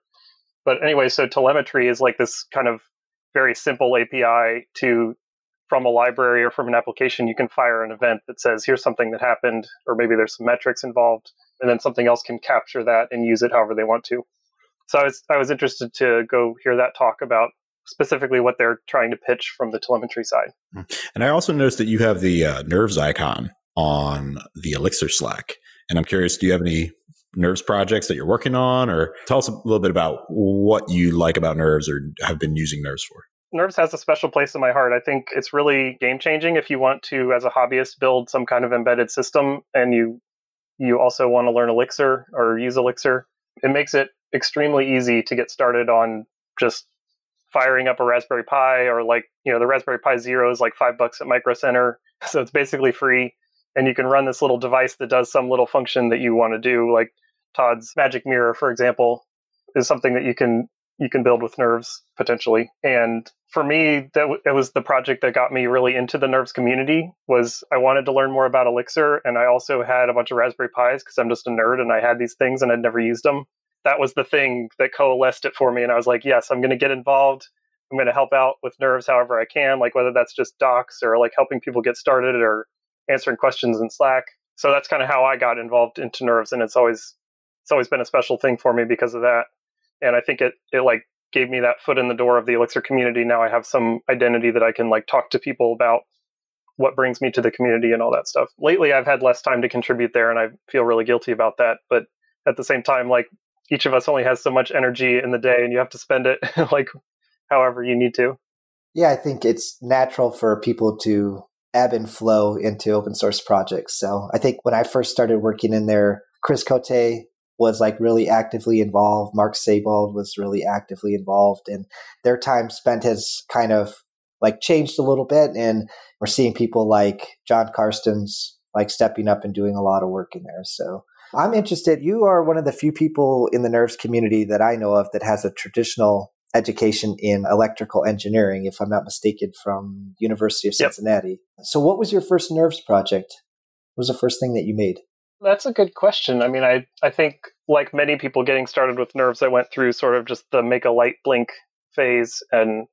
But anyway, so telemetry is like this kind of very simple API to from a library or from an application, you can fire an event that says, here's something that happened, or maybe there's some metrics involved, and then something else can capture that and use it however they want to. So I was, I was interested to go hear that talk about specifically what they're trying to pitch from the telemetry side. And I also noticed that you have the uh, Nerves icon on the Elixir Slack. And I'm curious, do you have any Nerves projects that you're working on? Or tell us a little bit about what you like about Nerves or have been using Nerves for. Nerves has a special place in my heart. I think it's really game changing if you want to, as a hobbyist, build some kind of embedded system and you you also want to learn Elixir or use Elixir. It makes it extremely easy to get started on just firing up a Raspberry Pi or like, you know, the Raspberry Pi Zero is like five bucks at Micro Center. So it's basically free. And you can run this little device that does some little function that you want to do, like Todd's Magic Mirror, for example, is something that you can you can build with nerves potentially. And for me, that w- it was the project that got me really into the nerves community. Was I wanted to learn more about Elixir, and I also had a bunch of Raspberry Pis because I'm just a nerd and I had these things and I'd never used them. That was the thing that coalesced it for me, and I was like, yes, I'm going to get involved. I'm going to help out with nerves however I can, like whether that's just docs or like helping people get started or answering questions in Slack. So that's kind of how I got involved into nerves, and it's always it's always been a special thing for me because of that. And I think it it like gave me that foot in the door of the Elixir community. Now I have some identity that I can like talk to people about what brings me to the community and all that stuff. Lately, I've had less time to contribute there, and I feel really guilty about that. But at the same time, like each of us only has so much energy in the day, and you have to spend it like however you need to. Yeah, I think it's natural for people to ebb and flow into open source projects. So I think when I first started working in there, Chris Cote was like really actively involved. Mark Sebald was really actively involved, and their time spent has kind of like changed a little bit. And we're seeing people like Jon Carstens like stepping up and doing a lot of work in there. So I'm interested. You are one of the few people in the nerves community that I know of that has a traditional education in electrical engineering, if I'm not mistaken, from University of Cincinnati. Yep. So, what was your first nerves project? What was the first thing that you made? That's a good question. I mean, I I think like many people getting started with nerves, I went through sort of just the make a light blink phase, and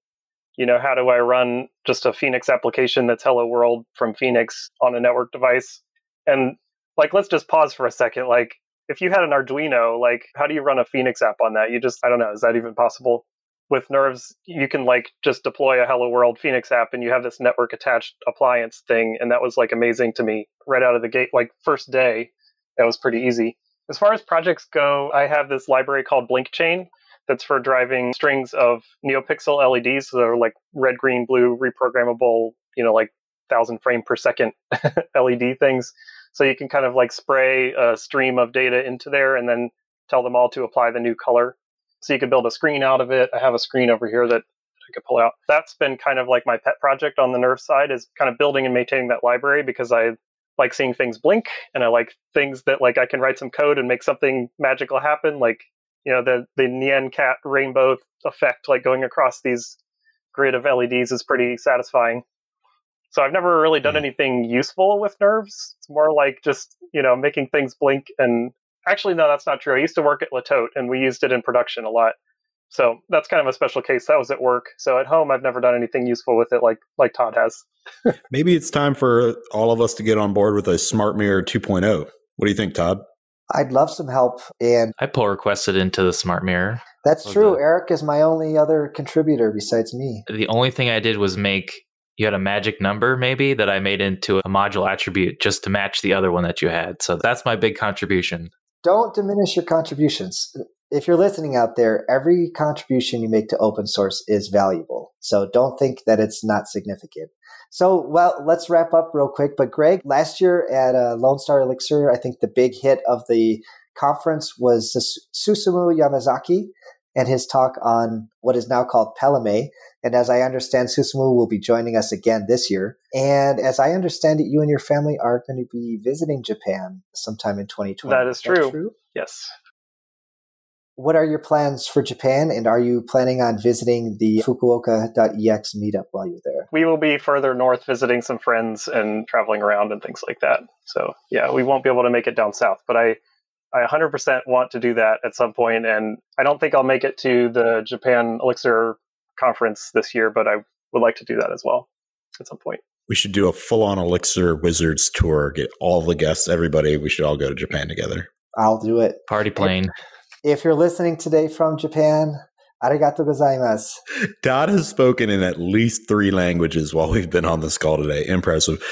you know, how do I run just a Phoenix application that's Hello World from Phoenix on a network device? And like, let's just pause for a second. Like, if you had an Arduino, like, how do you run a Phoenix app on that? You just, I don't know, is that even possible? with nerves you can like just deploy a hello world phoenix app and you have this network attached appliance thing and that was like amazing to me right out of the gate like first day that was pretty easy as far as projects go i have this library called blinkchain that's for driving strings of neopixel leds so they're like red green blue reprogrammable you know like thousand frame per second led things so you can kind of like spray a stream of data into there and then tell them all to apply the new color so you could build a screen out of it. I have a screen over here that I could pull out. That's been kind of like my pet project on the Nerve side is kind of building and maintaining that library because I like seeing things blink and I like things that like I can write some code and make something magical happen. Like, you know, the the Nyan cat rainbow effect, like going across these grid of LEDs is pretty satisfying. So I've never really done mm. anything useful with nerves. It's more like just, you know, making things blink and Actually, no, that's not true. I used to work at Le Tote, and we used it in production a lot. So that's kind of a special case. That was at work. So at home, I've never done anything useful with it like like Todd has. Maybe it's time for all of us to get on board with a Smart Mirror 2.0. What do you think, Todd? I'd love some help. And I pull requested into the Smart Mirror. That's true. Eric is my only other contributor besides me. The only thing I did was make you had a magic number maybe that I made into a module attribute just to match the other one that you had. So that's my big contribution don't diminish your contributions. If you're listening out there, every contribution you make to open source is valuable. So don't think that it's not significant. So, well, let's wrap up real quick. But Greg, last year at uh, Lone Star Elixir, I think the big hit of the conference was Susumu Yamazaki and his talk on what is now called Pelemay. And as I understand, Susumu will be joining us again this year. And as I understand it, you and your family are going to be visiting Japan sometime in 2020. That is, is true. True. Yes. What are your plans for Japan? And are you planning on visiting the Fukuoka.ex meetup while you're there? We will be further north visiting some friends and traveling around and things like that. So, yeah, we won't be able to make it down south, but I I 100% want to do that at some point, and I don't think I'll make it to the Japan Elixir conference this year, but I would like to do that as well at some point. We should do a full-on Elixir Wizards tour. Get all the guests, everybody. We should all go to Japan together. I'll do it. Party plane. If, if you're listening today from Japan, arigato gozaimasu. Todd has spoken in at least three languages while we've been on this call today. Impressive.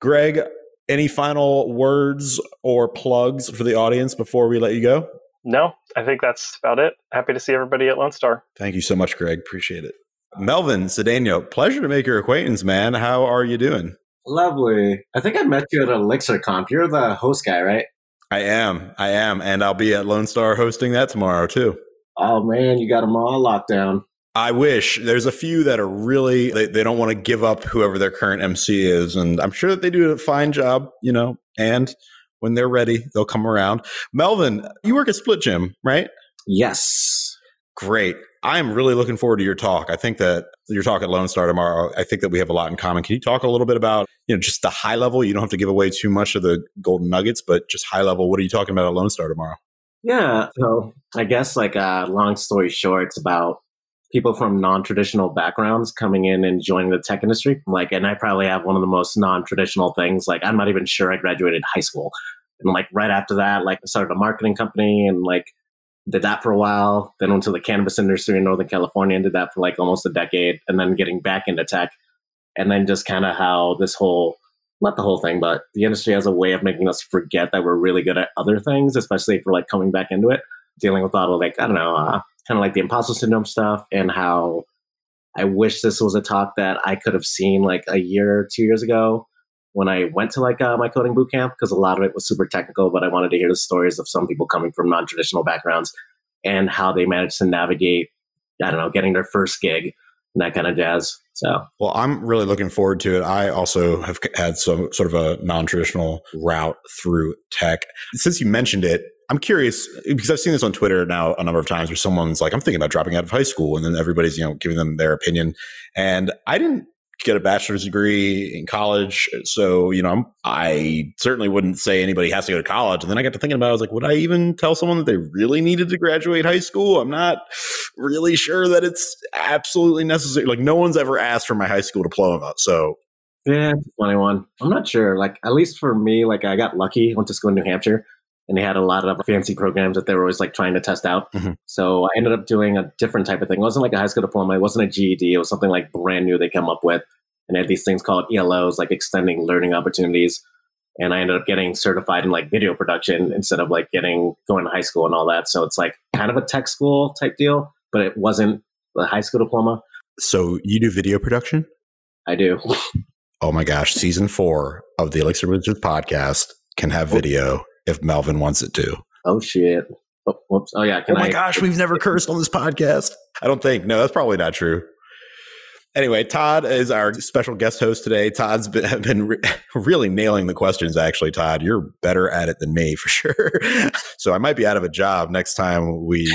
Greg, any final words or plugs for the audience before we let you go? No, I think that's about it. Happy to see everybody at Lone Star. Thank you so much, Greg. Appreciate it. Melvin Cedeno, pleasure to make your acquaintance, man. How are you doing? Lovely. I think I met you at ElixirConf. You're the host guy, right? I am. I am. And I'll be at Lone Star hosting that tomorrow, too. Oh, man, you got them all locked down. I wish there's a few that are really they, they don't want to give up whoever their current MC is, and I'm sure that they do a fine job, you know. And when they're ready, they'll come around. Melvin, you work at Split Gym, right? Yes. Great. I'm really looking forward to your talk. I think that your talk at Lone Star tomorrow. I think that we have a lot in common. Can you talk a little bit about you know just the high level? You don't have to give away too much of the golden nuggets, but just high level. What are you talking about at Lone Star tomorrow? Yeah. So I guess like uh, long story short, it's about people from non-traditional backgrounds coming in and joining the tech industry. Like, and I probably have one of the most non-traditional things. Like, I'm not even sure I graduated high school. And like right after that, like I started a marketing company and like did that for a while. Then went to the cannabis industry in Northern California and did that for like almost a decade. And then getting back into tech. And then just kind of how this whole not the whole thing, but the industry has a way of making us forget that we're really good at other things, especially for like coming back into it, dealing with all of like, I don't know, uh, kind of like the imposter syndrome stuff and how I wish this was a talk that I could have seen like a year, two years ago when I went to like uh, my coding boot camp because a lot of it was super technical, but I wanted to hear the stories of some people coming from non traditional backgrounds and how they managed to navigate, I don't know, getting their first gig and that kind of jazz. So, well, I'm really looking forward to it. I also have had some sort of a non traditional route through tech. Since you mentioned it, I'm curious because I've seen this on Twitter now a number of times where someone's like, I'm thinking about dropping out of high school. And then everybody's, you know, giving them their opinion. And I didn't get a bachelor's degree in college. So, you know, I'm, i certainly wouldn't say anybody has to go to college. And then I got to thinking about, it, I was like, would I even tell someone that they really needed to graduate high school? I'm not really sure that it's absolutely necessary. Like, no one's ever asked for my high school diploma. So, yeah, funny one. I'm not sure. Like, at least for me, like, I got lucky. Went to school in New Hampshire and they had a lot of fancy programs that they were always like trying to test out. Mm-hmm. So I ended up doing a different type of thing. It wasn't like a high school diploma. It wasn't a GED. It was something like brand new they come up with. And they had these things called ELOs, like extending learning opportunities. And I ended up getting certified in like video production instead of like getting going to high school and all that. So it's like kind of a tech school type deal, but it wasn't the high school diploma. So you do video production? I do. oh my gosh, season four of the Elixir Wizards podcast can have video if Melvin wants it to. Oh shit. Oh, whoops. Oh yeah. oh my I- gosh, we've never cursed on this podcast. I don't think. No, that's probably not true. Anyway, Todd is our special guest host today. Todd's been, been re- really nailing the questions, actually, Todd. You're better at it than me for sure. so I might be out of a job next time we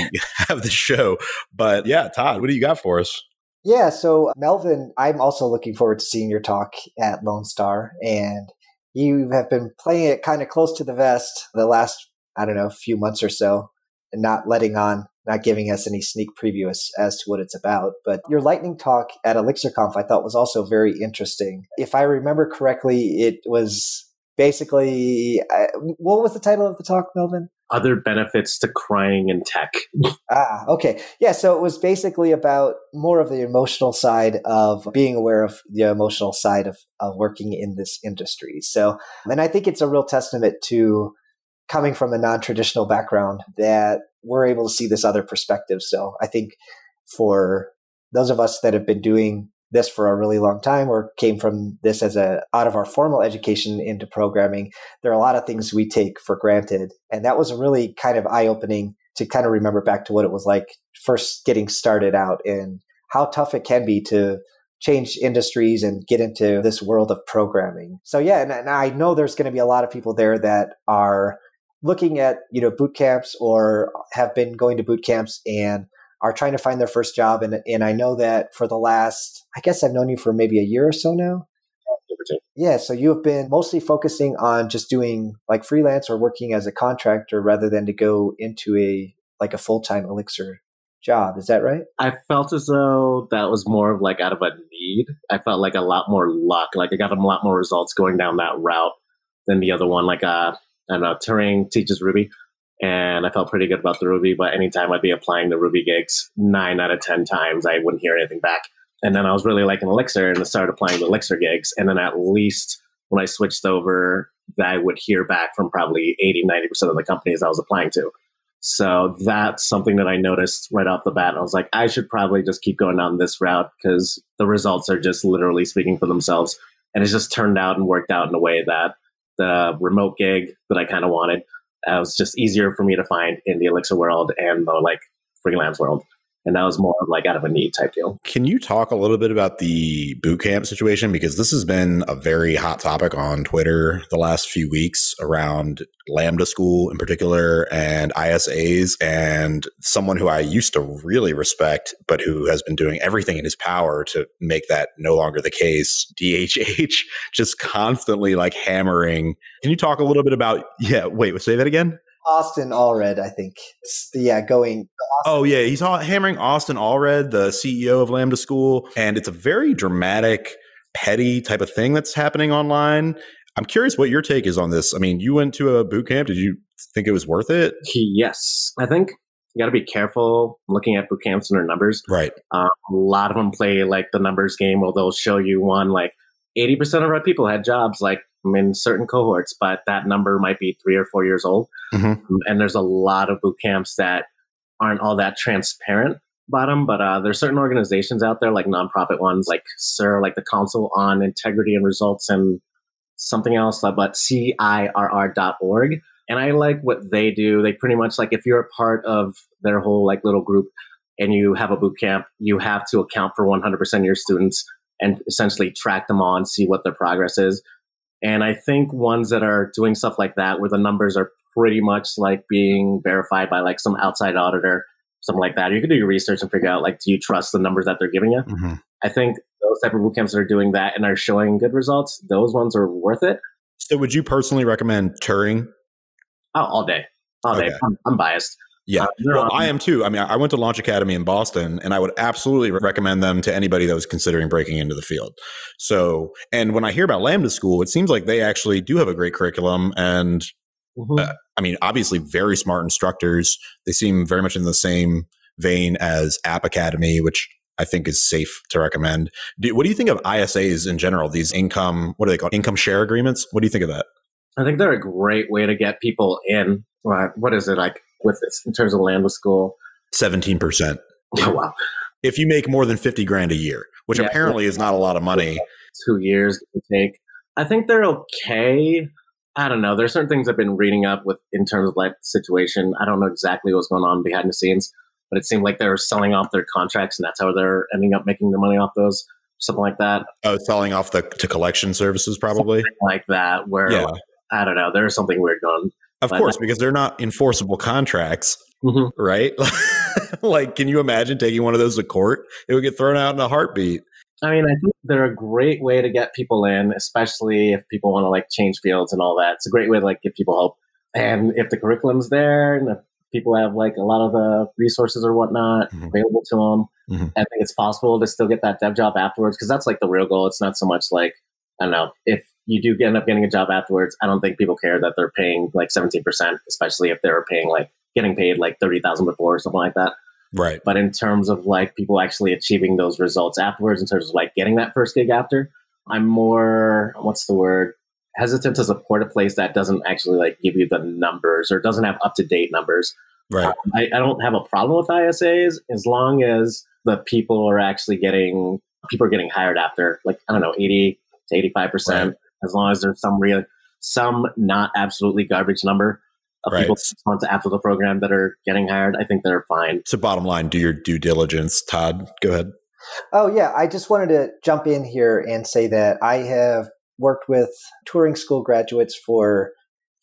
have the show. But yeah, Todd, what do you got for us? Yeah, so Melvin, I'm also looking forward to seeing your talk at Lone Star. And you have been playing it kind of close to the vest the last, I don't know, few months or so, and not letting on, not giving us any sneak preview as, as to what it's about. But your lightning talk at ElixirConf I thought was also very interesting. If I remember correctly, it was basically uh, what was the title of the talk, Melvin? Other benefits to crying in tech. ah, okay. Yeah, so it was basically about more of the emotional side of being aware of the emotional side of, of working in this industry. So, and I think it's a real testament to coming from a non traditional background that we're able to see this other perspective. So I think for those of us that have been doing this for a really long time or came from this as a out of our formal education into programming there are a lot of things we take for granted. And that was really kind of eye-opening to kind of remember back to what it was like first getting started out and how tough it can be to change industries and get into this world of programming. So yeah and, and i know there's going to be a lot of people there that are looking at you know boot camps or have been going to boot camps and are trying to find their first job. And, and I know that for the last, I guess I've known you for maybe a year or so now. Yeah, so you have been mostly focusing on just doing like freelance or working as a contractor rather than to go into a like a full time Elixir job. Is that right? I felt as though that was more of like out of a need. I felt like a lot more luck. Like I got a lot more results going down that route than the other one. Like uh, I don't know, Turing teaches Ruby and I felt pretty good about the Ruby. But anytime I'd be applying the Ruby gigs, nine out of ten times I wouldn't hear anything back. And then I was really liking Elixir and I started applying the Elixir gigs. And then at least when I switched over, I would hear back from probably 80, 90% of the companies I was applying to. So that's something that I noticed right off the bat. I was like, I should probably just keep going down this route because the results are just literally speaking for themselves. And it's just turned out and worked out in a way that the remote gig that I kind of wanted uh, it was just easier for me to find in the Elixir world and the like freelance world. And that was more like out of a need type deal. Can you talk a little bit about the boot camp situation? Because this has been a very hot topic on Twitter the last few weeks around Lambda School in particular and ISAs, and someone who I used to really respect, but who has been doing everything in his power to make that no longer the case. DHH just constantly like hammering. Can you talk a little bit about, yeah, wait, say that again? Austin Allred, I think. It's the, yeah, going. Oh yeah, he's hammering Austin Allred, the CEO of Lambda School, and it's a very dramatic, petty type of thing that's happening online. I'm curious what your take is on this. I mean, you went to a boot camp. Did you think it was worth it? Yes, I think you got to be careful looking at boot camps and their numbers. Right. Um, a lot of them play like the numbers game, where they'll show you one like 80% of our people had jobs like in certain cohorts, but that number might be three or four years old. Mm-hmm. And there's a lot of boot camps that aren't all that transparent bottom, but uh, there's certain organizations out there, like nonprofit ones, like CIRR, like the Council on Integrity and Results, and something else, uh, but CIRR.org. And I like what they do. They pretty much like if you're a part of their whole like little group and you have a boot camp, you have to account for 100% of your students and essentially track them on, see what their progress is. And I think ones that are doing stuff like that, where the numbers are pretty much like being verified by like some outside auditor, something like that, you can do your research and figure out like, do you trust the numbers that they're giving you? Mm-hmm. I think those type of boot camps that are doing that and are showing good results, those ones are worth it. So, would you personally recommend Turing? Oh, all day, all okay. day. I'm, I'm biased. Yeah, uh, well, I am too. I mean, I went to Launch Academy in Boston, and I would absolutely recommend them to anybody that was considering breaking into the field. So, and when I hear about Lambda School, it seems like they actually do have a great curriculum, and mm-hmm. uh, I mean, obviously, very smart instructors. They seem very much in the same vein as App Academy, which I think is safe to recommend. Do, what do you think of ISAs in general? These income, what are they called? Income share agreements. What do you think of that? I think they're a great way to get people in. What What is it like? With this in terms of Lambda School? 17%. Oh, wow. If you make more than 50 grand a year, which yeah, apparently is not a lot of money. Two years to take. I think they're okay. I don't know. There's certain things I've been reading up with in terms of like situation. I don't know exactly what's going on behind the scenes, but it seemed like they were selling off their contracts and that's how they're ending up making their money off those. Something like that. Oh, selling off the to collection services, probably something like that. Where yeah. I don't know. There's something weird going of but, course, because they're not enforceable contracts, mm-hmm. right? like, can you imagine taking one of those to court? It would get thrown out in a heartbeat. I mean, I think they're a great way to get people in, especially if people want to like change fields and all that. It's a great way to like give people hope. And if the curriculum's there and if people have like a lot of the resources or whatnot mm-hmm. available to them, mm-hmm. I think it's possible to still get that dev job afterwards because that's like the real goal. It's not so much like, I don't know, if you do end up getting a job afterwards. I don't think people care that they're paying like 17%, especially if they're paying like getting paid like 30,000 before or something like that. Right. But in terms of like people actually achieving those results afterwards, in terms of like getting that first gig after, I'm more, what's the word? Hesitant to support a place that doesn't actually like give you the numbers or doesn't have up to date numbers. Right. Um, I, I don't have a problem with ISAs as long as the people are actually getting, people are getting hired after like, I don't know, 80 to 85%. Right as long as there's some real, some not absolutely garbage number of right. people six months after the program that are getting hired, I think they're fine. So, bottom line, do your due diligence. Todd, go ahead. Oh, yeah. I just wanted to jump in here and say that I have worked with Turing school graduates for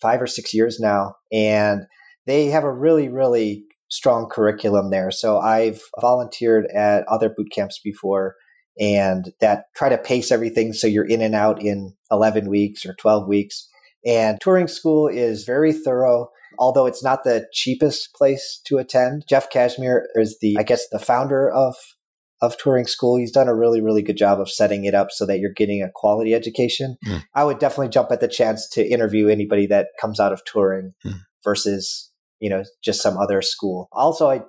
five or six years now, and they have a really, really strong curriculum there. So, I've volunteered at other boot camps before and that try to pace everything so you're in and out in 11 weeks or 12 weeks. And Turing school is very thorough, although it's not the cheapest place to attend. Jeff Casimir is the, I guess, the founder of of Turing School. He's done a really, really good job of setting it up so that you're getting a quality education. Mm. I would definitely jump at the chance to interview anybody that comes out of Turing mm. versus, you know, just some other school. Also, I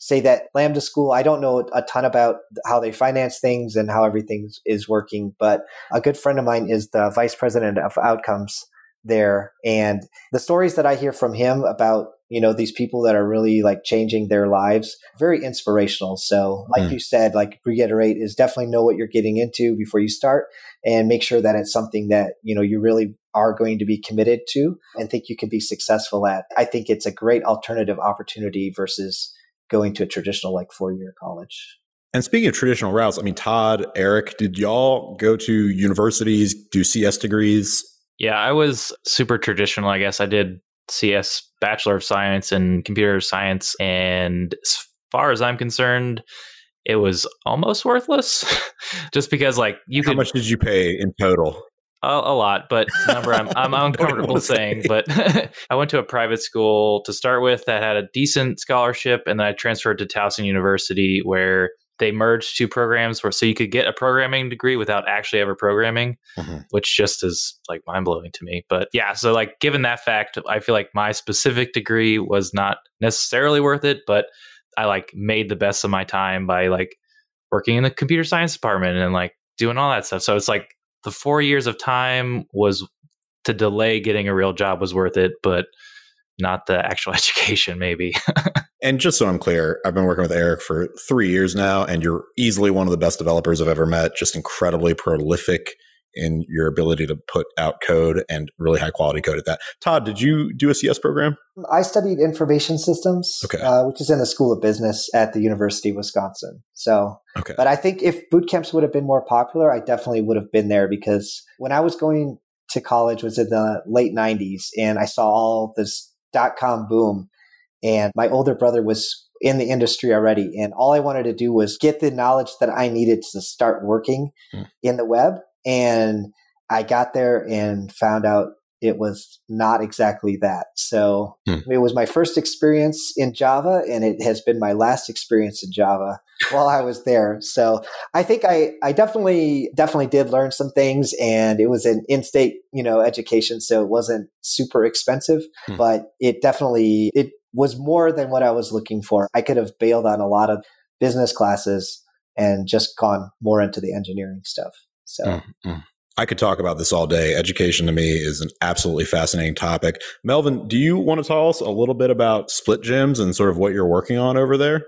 say that Lambda School, I don't know a ton about how they finance things and how everything is working, but a good friend of mine is the vice president of outcomes there. And the stories that I hear from him about you know these people that are really like changing their lives very inspirational so like mm. you said like reiterate is definitely know what you're getting into before you start and make sure that it's something that you know you really are going to be committed to and think you can be successful at i think it's a great alternative opportunity versus going to a traditional like four year college. And speaking of traditional routes, I mean, Todd, Eric, did y'all go to universities, do CS degrees? Yeah, I was super traditional, I guess. I did CS Bachelor of Science in Computer Science. And as far as I'm concerned, it was almost worthless just because like you How could much did you pay in total? A, a lot, but number I'm I'm uncomfortable saying. But I went to a private school to start with that had a decent scholarship, and then I transferred to Towson University where they merged two programs where so you could get a programming degree without actually ever programming, Mhm. which just is like mind blowing to me. But yeah, so like given that fact, I feel like my specific degree was not necessarily worth it, but I like made the best of my time by like working in the computer science department and like doing all that stuff. So it's like the four years of time was to delay getting a real job was worth it, but not the actual education, maybe. And just so I'm clear, I've been working with Eric for three years now, and you're easily one of the best developers I've ever met. Just incredibly prolific in your ability to put out code and really high quality code at that. Todd, did you do a CS program? I studied information systems, Okay. uh, which is in the School of Business at the University of Wisconsin. So, Okay. but I think if boot camps would have been more popular, I definitely would have been there because when I was going to college was in the late 90s and I saw all this dot com boom and my older brother was in the industry already and all I wanted to do was get the knowledge that I needed to start working Hmm. in the web and I got there and found out it was not exactly that. So Hmm. it was my first experience in Java and it has been my last experience in Java while I was there. So I think I, I definitely, definitely did learn some things and it was an in-state, you know, education. So it wasn't super expensive, Hmm. but it definitely, it was more than what I was looking for. I could have bailed on a lot of business classes and just gone more into the engineering stuff. So Mm, mm. I could talk about this all day. Education to me is an absolutely fascinating topic. Melvin, do you want to tell us a little bit about split gyms and sort of what you're working on over there?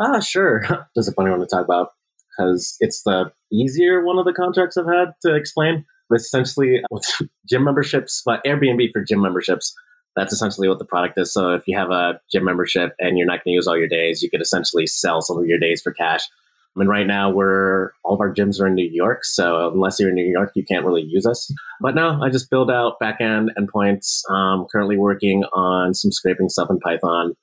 Ah, sure. That's a funny one to talk about because it's the easier one of the contracts I've had to explain. But essentially, gym memberships, but Airbnb for gym memberships. That's essentially what the product is. So if you have a gym membership and you're not going to use all your days, you could essentially sell some of your days for cash. I mean, right now we're all of our gyms are in New York, so unless you're in New York, you can't really use us. But no, I just build out backend endpoints. Um, currently working on some scraping stuff in Python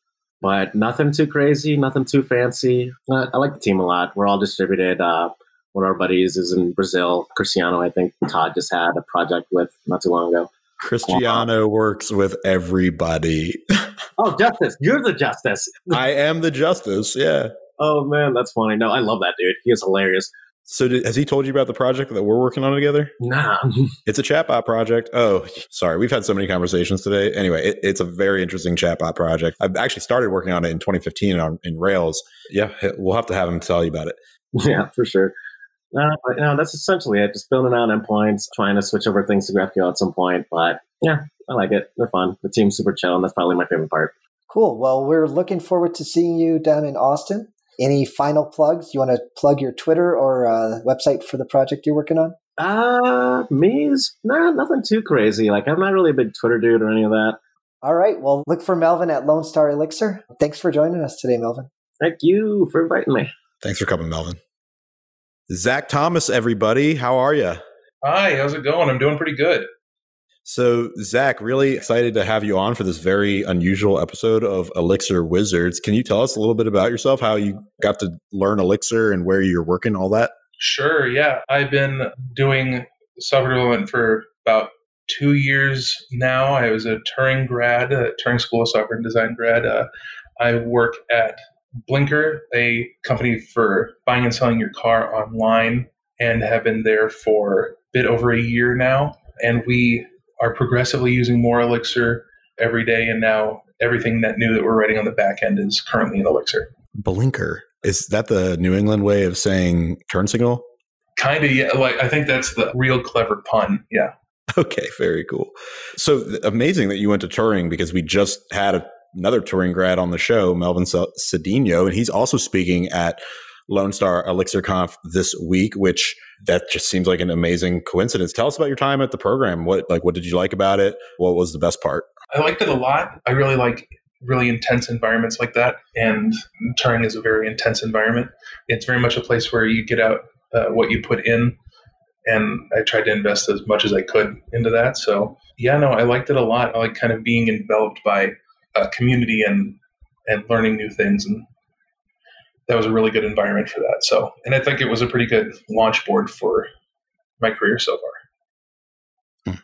but nothing too crazy, nothing too fancy. Uh, I like the team a lot. We're all distributed. Uh, one of our buddies is in Brazil, Cristiano. I think Todd just had a project with not too long ago. Cristiano works with everybody. Oh, Justus, you're the Justus. I am the justice. Yeah. Oh man, that's funny. No, I love that dude. He is hilarious. So did, has he told you about the project that we're working on together? Nah, It's a chatbot project. Oh, sorry. We've had so many conversations today. Anyway, it, it's a very interesting chatbot project. I've actually started working on it in 2015 on, in Rails. Yeah, we'll have to have him tell you about it. yeah, for sure. Uh, no, no, that's essentially it. Just building out endpoints, trying to switch over things to GraphQL at some point. But yeah, I like it. They're fun. The team's super chill, and that's probably my favorite part. cool. Well, we're looking forward to seeing you down in Austin. Any final plugs? You want to plug your Twitter or uh, website for the project you're working on? Uh, me is nah, nothing too crazy. Like I'm not really a big Twitter dude or any of that. All right. Well, look for Melvin at Lone Star Elixir. Thanks for joining us today, Melvin. Thank you for inviting me. Thanks for coming, Melvin. Zach Thomas, everybody. How are you? Hi, how's it going? I'm doing pretty good. So, Zach, really excited to have you on for this very unusual episode of Elixir Wizards. Can you tell us a little bit about yourself, how you got to learn Elixir and where you're working, all that? Sure, yeah. I've been doing software development for about two years now. I was a Turing grad, a Turing School of Software and Design grad. Uh, I work at Blinker, a company for buying and selling your car online, and have been there for a bit over a year now. And we are progressively using more Elixir every day. And now everything that new that we're writing on the back end is currently in Elixir. Blinker. Is that the New England way of saying turn signal? Kind of, yeah. Like I think that's the real clever pun. Yeah. Okay, very cool. So amazing that you went to Turing because we just had a, another Turing grad on the show, Melvin Cedeno, and he's also speaking at Lone Star Elixir Conf this week, which that just seems like an amazing coincidence. Tell us about your time at the program. What like what did you like about it? What was the best part? I liked it a lot. I really like really intense environments like that. And Turing is a very intense environment. It's very much a place where you get out uh, what you put in. And I tried to invest as much as I could into that. So, yeah, no, I liked it a lot. I like kind of being enveloped by a community and and learning new things and that was a really good environment for that so and i think it was a pretty good launch board for my career so far hmm.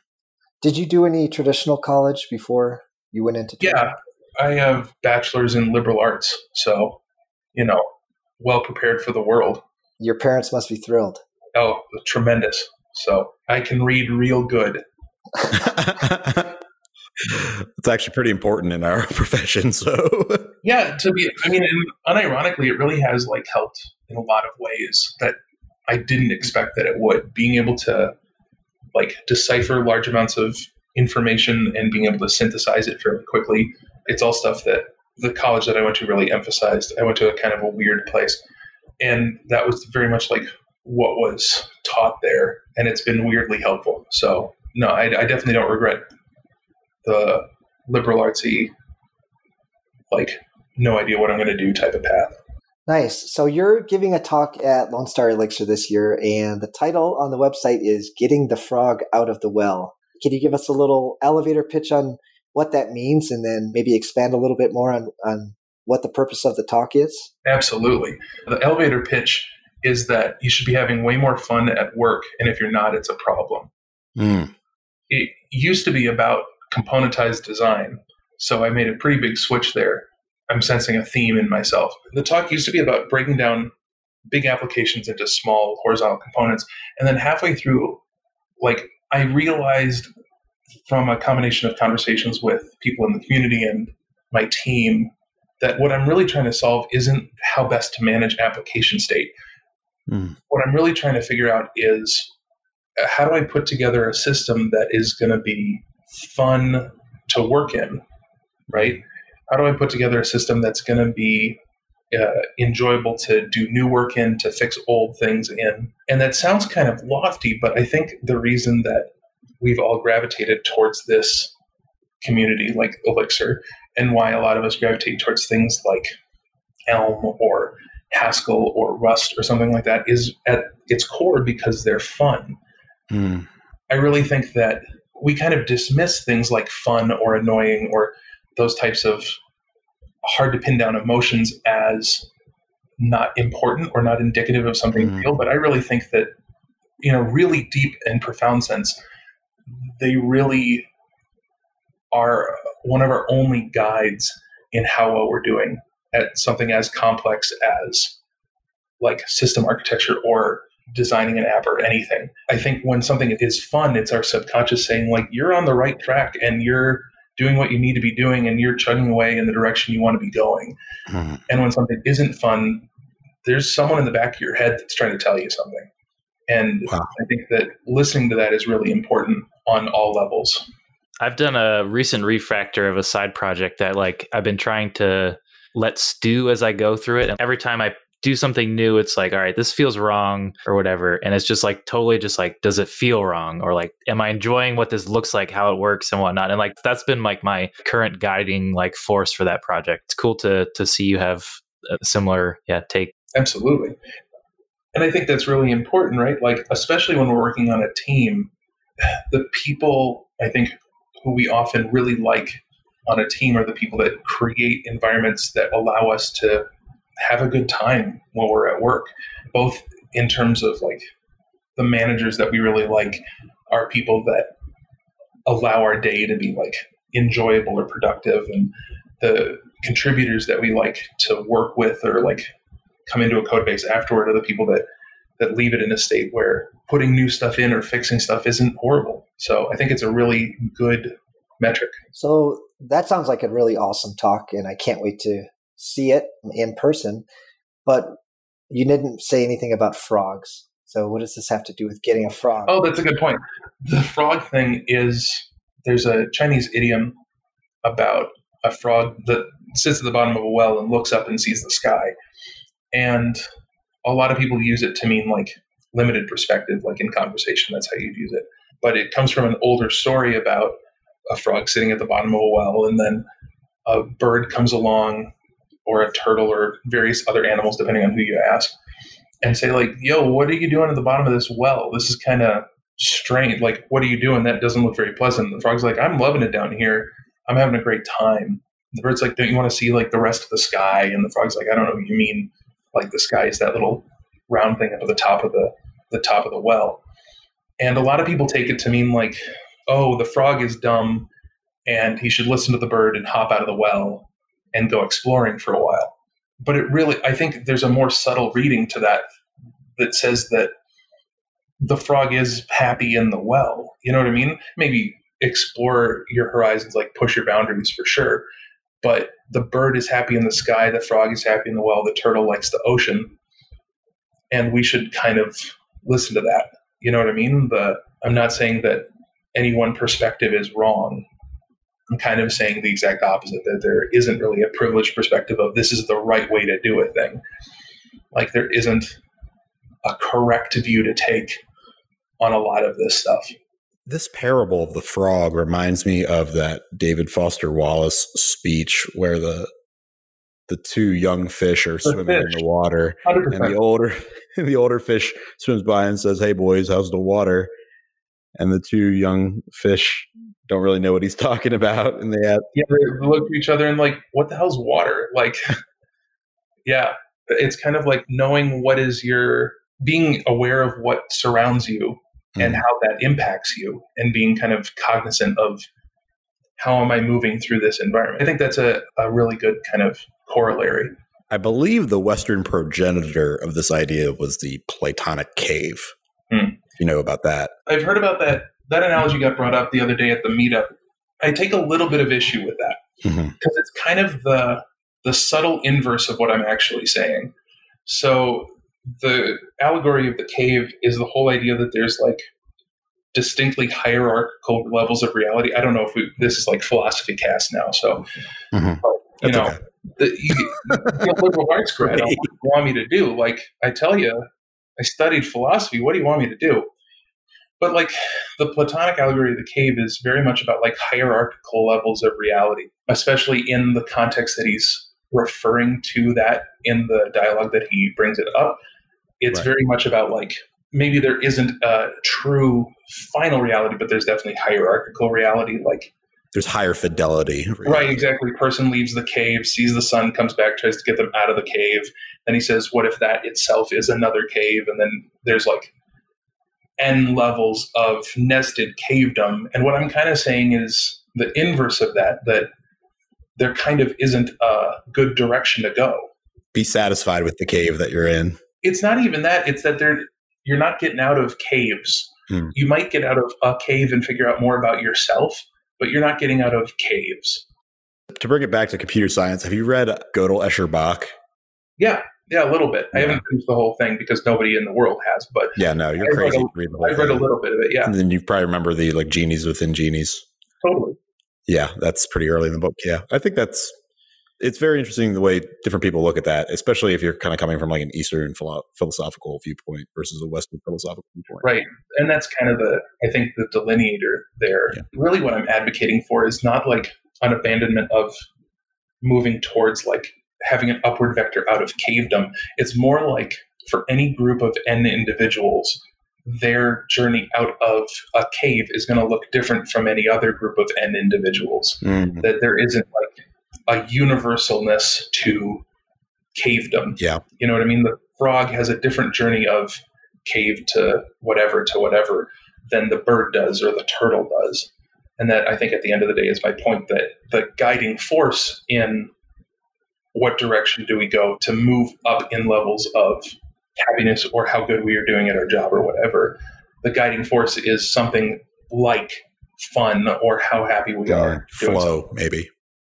Did you do any traditional college before you went into? yeah i have bachelor's in liberal arts so you know well prepared for the world Your parents must be thrilled. oh tremendous so i can read real good it's actually pretty important in our profession. So, yeah to be i mean unironically it really has like helped in a lot of ways that i didn't expect that it would. Being able to like decipher large amounts of information and being able to synthesize it fairly quickly it's all stuff that the college that i went to really emphasized. I went to a kind of a weird place and that was very much like what was taught there and it's been weirdly helpful. So no i, I definitely don't regret the liberal artsy like no idea what i'm going to do type of path Nice. So you're giving a talk at Lone Star Elixir this year, and the title on the website is "Getting the Frog Out of the Well." Can you give us a little elevator pitch on what that means, and then maybe expand a little bit more on on what the purpose of the talk is? Absolutely. The elevator pitch is that you should be having way more fun at work, and if you're not, it's a problem. Mm. It used to be about componentized design, so I made a pretty big switch there. I'm sensing a theme in myself. The talk used to be about breaking down big applications into small horizontal components, and then halfway through, like I realized from a combination of conversations with people in the community and my team that what I'm really trying to solve isn't how best to manage application state. Mm. What I'm really trying to figure out is uh, how do I put together a system that is going to be fun to work in, right? How do I put together a system that's going to be uh, enjoyable to do new work in, to fix old things in? And that sounds kind of lofty, but I think the reason that we've all gravitated towards this community like Elixir and why a lot of us gravitate towards things like Elm or Haskell or Rust or something like that is at its core because they're fun. Mm. I really think that we kind of dismiss things like fun or annoying or those types of hard to pin down emotions as not important or not indicative of something Mhm. real. But I really think that, in a really deep and profound sense, they really are one of our only guides in how well we're doing at something as complex as like system architecture or designing an app or anything. I think when something is fun, it's our subconscious saying like you're on the right track and you're doing what you need to be doing and you're chugging away in the direction you want to be going. Mm. And when something isn't fun, there's someone in the back of your head that's trying to tell you something. And Wow. I think that listening to that is really important on all levels. I've done a recent refactor of a side project that like I've been trying to let stew as I go through it. And every time I do something new, it's like, all right, this feels wrong or whatever. And it's just like totally just like, does it feel wrong? Or like, am I enjoying what this looks like, how it works and whatnot? And like that's been like my current guiding like force for that project. It's cool to to see you have a similar yeah take. Absolutely. And I think that's really important, right? Like, especially when we're working on a team, the people I think who we often really like on a team are the people that create environments that allow us to have a good time while we're at work, both in terms of like the managers that we really like are people that allow our day to be like enjoyable or productive and the contributors that we like to work with or like come into a code base afterward are the people that that leave it in a state where putting new stuff in or fixing stuff isn't horrible. So I think it's a really good metric. So that sounds like a really awesome talk, and I can't wait to see it in person. But you didn't say anything about frogs. So what does this have to do with getting a frog? Oh, that's a good point. The frog thing is there's a Chinese idiom about a frog that sits at the bottom of a well and looks up and sees the sky. And a lot of people use it to mean like limited perspective, like in conversation, that's how you'd use it. But it comes from an older story about a frog sitting at the bottom of a well and then a bird comes along or a turtle or various other animals, depending on who you ask, and say, like, yo, what are you doing at the bottom of this well? This is kind of strange. Like, what are you doing? That doesn't look very pleasant. The frog's like, I'm loving it down here. I'm having a great time. The bird's like, don't you want to see like the rest of the sky? And the frog's like, I don't know what you mean. Like the sky is that little round thing up at the top of the the top of the well. And a lot of people take it to mean like, oh, the frog is dumb and he should listen to the bird and hop out of the well and go exploring for a while. But it really, I think there's a more subtle reading to that that says that the frog is happy in the well. You know what I mean? Maybe explore your horizons, like push your boundaries for sure. But the bird is happy in the sky, the frog is happy in the well, the turtle likes the ocean. And we should kind of listen to that. You know what I mean? The I'm not saying that any one perspective is wrong. I'm kind of saying the exact opposite that there isn't really a privileged perspective of this is the right way to do a thing. Like there isn't a correct view to take on a lot of this stuff. This parable of the frog reminds me of that David Foster Wallace speech where the the two young fish are swimming fish. in the water 100%. and the older the older fish swims by and says, "Hey boys, how's the water?" And the two young fish don't really know what he's talking about, and they have yeah, they look at each other and like, "What the hell's water?" Like, yeah, it's kind of like knowing what is your being aware of what surrounds you mm. and how that impacts you, and being kind of cognizant of how am I moving through this environment. I think that's a, a really good kind of corollary. I believe the Western progenitor of this idea was the Platonic cave. You know about that? I've heard about that. That analogy got brought up the other day at the meetup. I take a little bit of issue with that because mm-hmm. it's kind of the the subtle inverse of what I'm actually saying. So the allegory of the cave is the whole idea that there's like distinctly hierarchical levels of reality. I don't know if we, this is like philosophy cast now, so mm-hmm. but, you That's know, okay the, you, liberal arts grad. Right. What do you want me to do? Like I tell you, I studied philosophy. What do you want me to do? But like the Platonic allegory of the cave is very much about like hierarchical levels of reality, especially in the context that he's referring to that in the dialogue that he brings it up. It's right. very much about like maybe there isn't a true final reality, but there's definitely hierarchical reality. Like there's higher fidelity. Right, exactly. Person leaves the cave, sees the sun, comes back, tries to get them out of the cave. Then he says, What if that itself is another cave? And then there's like n levels of nested cavedom. And what I'm kind of saying is the inverse of that, that there kind of isn't a good direction to go. Be satisfied with the cave that you're in. It's not even that, it's that there you're not getting out of caves. Hmm. You might get out of a cave and figure out more about yourself but you're not getting out of caves. To bring it back to computer science, have you read Gödel Escher Bach? Yeah, yeah, a little bit. Yeah. I haven't finished the whole thing because nobody in the world has. But yeah, no, you're I crazy. Read a, read I read a little bit of it. Yeah, and then you probably remember the like genies within genies. Totally. Yeah, that's pretty early in the book. Yeah, I think that's it's very interesting the way different people look at that, especially if you're kind of coming from like an Eastern philo- philosophical viewpoint versus a Western philosophical viewpoint. Right. And that's kind of the, I think, the delineator there. Yeah. Really, what I'm advocating for is not like an abandonment of moving towards like having an upward vector out of cavedom. It's more like for any group of N individuals, their journey out of a cave is going to look different from any other group of N individuals. Mm-hmm. That there isn't like a universalness to cavedom. Yeah. You know what I mean? The frog has a different journey of cave to whatever to whatever than the bird does or the turtle does. And that I think at the end of the day is my point that the guiding force in what direction do we go to move up in levels of happiness or how good we are doing at our job or whatever. The guiding force is something like fun or how happy we are. Flow, maybe.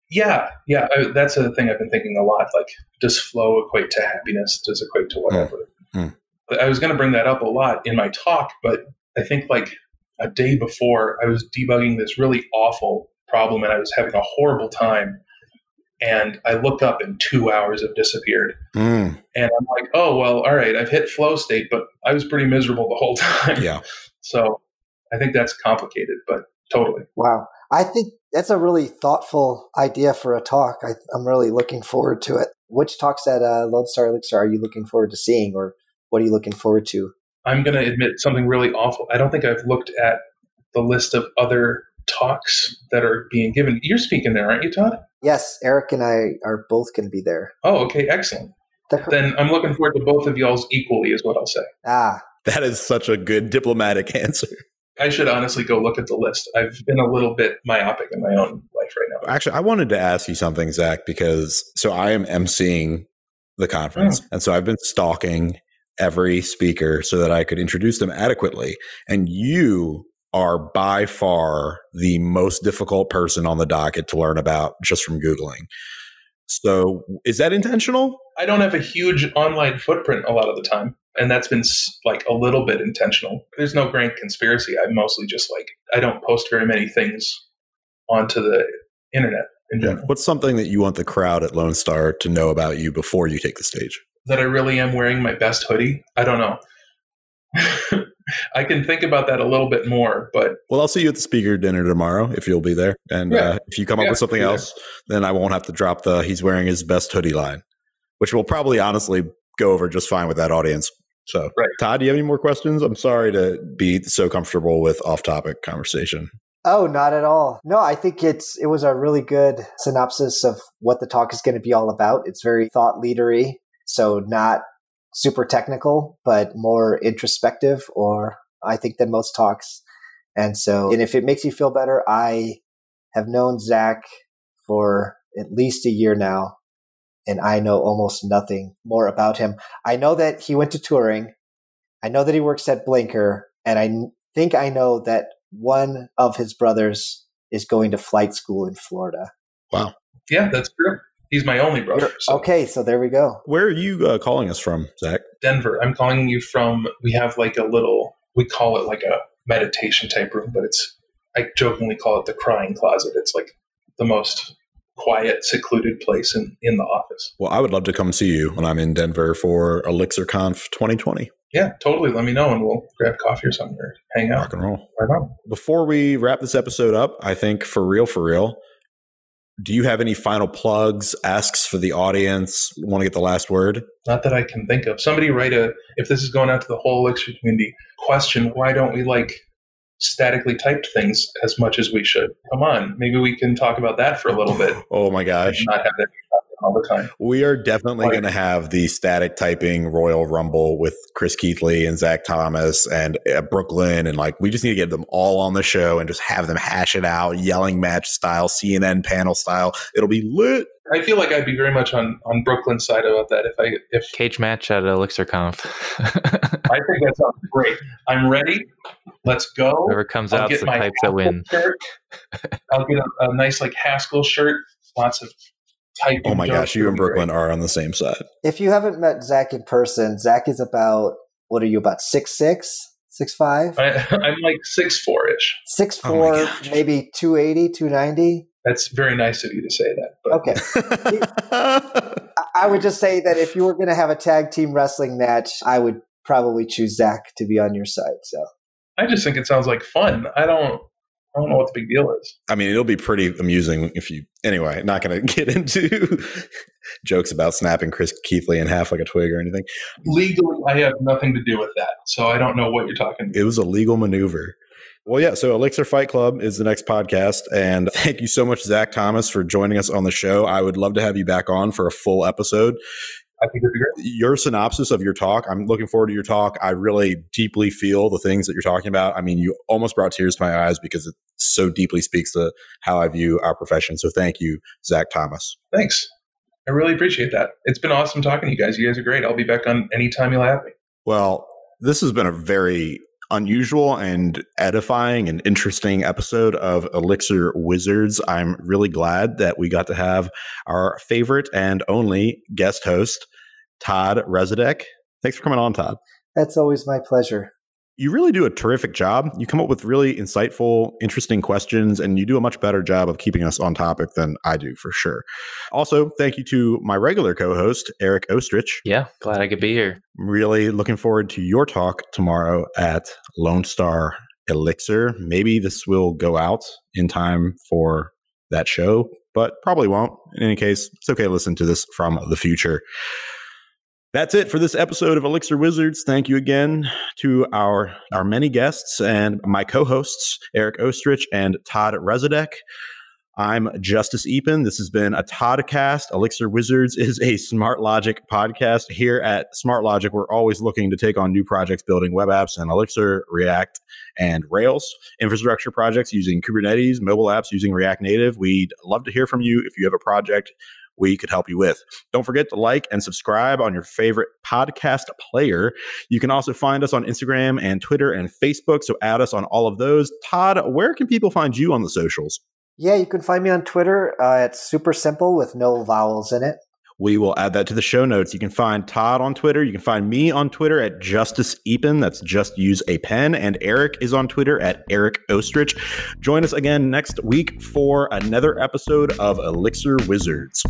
Yeah, yeah, I, that's a thing I've been thinking a lot. Like, does flow equate to happiness? Does equate to whatever? Mm. I was going to bring that up a lot in my talk, but I think like a day before, I was debugging this really awful problem, and I was having a horrible time. And I look up, and two hours have disappeared. Mm. And I'm like, oh well, all right, I've hit flow state, but I was pretty miserable the whole time. Yeah. so I think that's complicated, but totally. Wow. I think that's a really thoughtful idea for a talk. I, am really looking forward to it. Which talks at uh, Lone Star Elixir are you looking forward to seeing, or what are you looking forward to? I'm going to admit something really awful. I don't think I've looked at the list of other talks that are being given. You're speaking there, aren't you, Todd? Yes, Eric and I are both going to be there. Oh, okay, excellent. then I'm looking forward to both of y'all's equally, is what I'll say. Ah, that is such a good diplomatic answer. I should honestly go look at the list. I've been a little bit myopic in my own life right now. Actually, I wanted to ask you something, Zach, because so I am emceeing the conference, mm. and so I've been stalking every speaker so that I could introduce them adequately. And you are by far the most difficult person on the docket to learn about just from Googling. So, is that intentional? I don't have a huge online footprint a lot of the time. And that's been like a little bit intentional. There's no grand conspiracy. I mostly just like, I don't post very many things onto the internet in general. What's something that you want the crowd at Lone Star to know about you before you take the stage? That I really am wearing my best hoodie. I don't know. I can think about that a little bit more, but well, I'll see you at the speaker dinner tomorrow if you'll be there. And yeah. uh, if you come up yeah, with something else, then I won't have to drop the "he's wearing his best hoodie" line, which will probably honestly go over just fine with that audience. So, right. Todd, do you have any more questions? I'm sorry to be so comfortable with off-topic conversation. Oh, not at all. No, I think it's it was a really good synopsis of what the talk is going to be all about. It's very thought leadery, so not super technical, but more introspective, or I think than most talks. And so, and if it makes you feel better, I have known Zach for at least a year now, and I know almost nothing more about him. I know that he went to Turing. I know that he works at Blinker, and I think I know that one of his brothers is going to flight school in Florida. Wow. Yeah, that's true. He's my only brother. So. Okay, so there we go. Where are you uh, calling us from, Zach? Denver. I'm calling you from. We have like a little. We call it like a meditation type room, but it's. I jokingly call it the crying closet. It's like the most quiet, secluded place in in the office. Well, I would love to come see you when I'm in Denver for ElixirConf 2020. Yeah, totally. Let me know and we'll grab coffee or something or hang out. Rock and roll. Right on. Before we wrap this episode up, I think for real, for real, do you have any final plugs, asks for the audience? Want to get the last word? Not that I can think of. Somebody write a, if this is going out to the whole Elixir community, question why don't we like statically typed things as much as we should? Come on, maybe we can talk about that for a little bit. oh my gosh. Not have that all the time. We are definitely like, going to have the static typing Royal Rumble with Chris Keathley and Zach Thomas and uh, Brooklyn. And like, we just need to get them all on the show and just have them hash it out, yelling match style, CNN panel style. It'll be lit. I feel like I'd be very much on on Brooklyn's side about that if I if cage match at ElixirConf. I think that sounds great. I'm ready. Let's go. Whoever comes I'll out the types that win. Shirt. I'll get a, a nice like Haskell shirt. Lots of Oh my gosh, you and Brooklyn are on the same side. If you haven't met Zach in person, Zach is about what are you about six six? Six five? I, am like six four ish. Six oh four, oh maybe 280, 290. That's very nice of you to say that. But. Okay. I would just say that if you were going to have a tag team wrestling match, I would probably choose Zach to be on your side. So I just think it sounds like fun. I don't I don't know what the big deal is. I mean, it'll be pretty amusing if you. Anyway, not going to get into jokes about snapping Chris Keathley in half like a twig or anything. Legally, I have nothing to do with that, so I don't know what you're talking. about. It was a legal maneuver. Well, yeah. So Elixir Fight Club is the next podcast, and thank you so much, Zach Thomas, for joining us on the show. I would love to have you back on for a full episode. I think it'd be great. Your synopsis of your talk, I'm looking forward to your talk. I really deeply feel the things that you're talking about. I mean, you almost brought tears to my eyes because it so deeply speaks to how I view our profession. So thank you, Zach Thomas. Thanks. I really appreciate that. It's been awesome talking to you guys. You guys are great. I'll be back on anytime you'll have me. Well, this has been a very unusual and edifying and interesting episode of Elixir Wizards. I'm really glad that we got to have our favorite and only guest host, Todd Resudek. Thanks for coming on, Todd. That's always my pleasure. You really do a terrific job. You come up with really insightful, interesting questions, and you do a much better job of keeping us on topic than I do for sure. Also, thank you to my regular co host, Eric Oestrich. Yeah, glad I could be here. Really looking forward to your talk tomorrow at Lone Star Elixir. Maybe this will go out in time for that show, but probably won't. In any case, it's okay to listen to this from the future. That's it for this episode of Elixir Wizards. Thank you again to our our many guests and my co-hosts Eric Oestrich and Todd Resudek. I'm Justus Eapen. This has been a Toddcast. Elixir Wizards is a SmartLogic podcast. Here at SmartLogic, we're always looking to take on new projects building web apps and Elixir, React, and Rails. Infrastructure projects using Kubernetes, mobile apps using React Native. We'd love to hear from you if you have a project we could help you with. Don't forget to like and subscribe on your favorite podcast player. You can also find us on Instagram and Twitter and Facebook. So add us on all of those. Todd, where can people find you on the socials? Yeah, you can find me on Twitter. Uh, it's super simple with no vowels in it. We will add that to the show notes. You can find Todd on Twitter. You can find me on Twitter at Justus Eapen. That's just use a pen. And Eric is on Twitter at Eric Oestrich. Join us again next week for another episode of Elixir Wizards.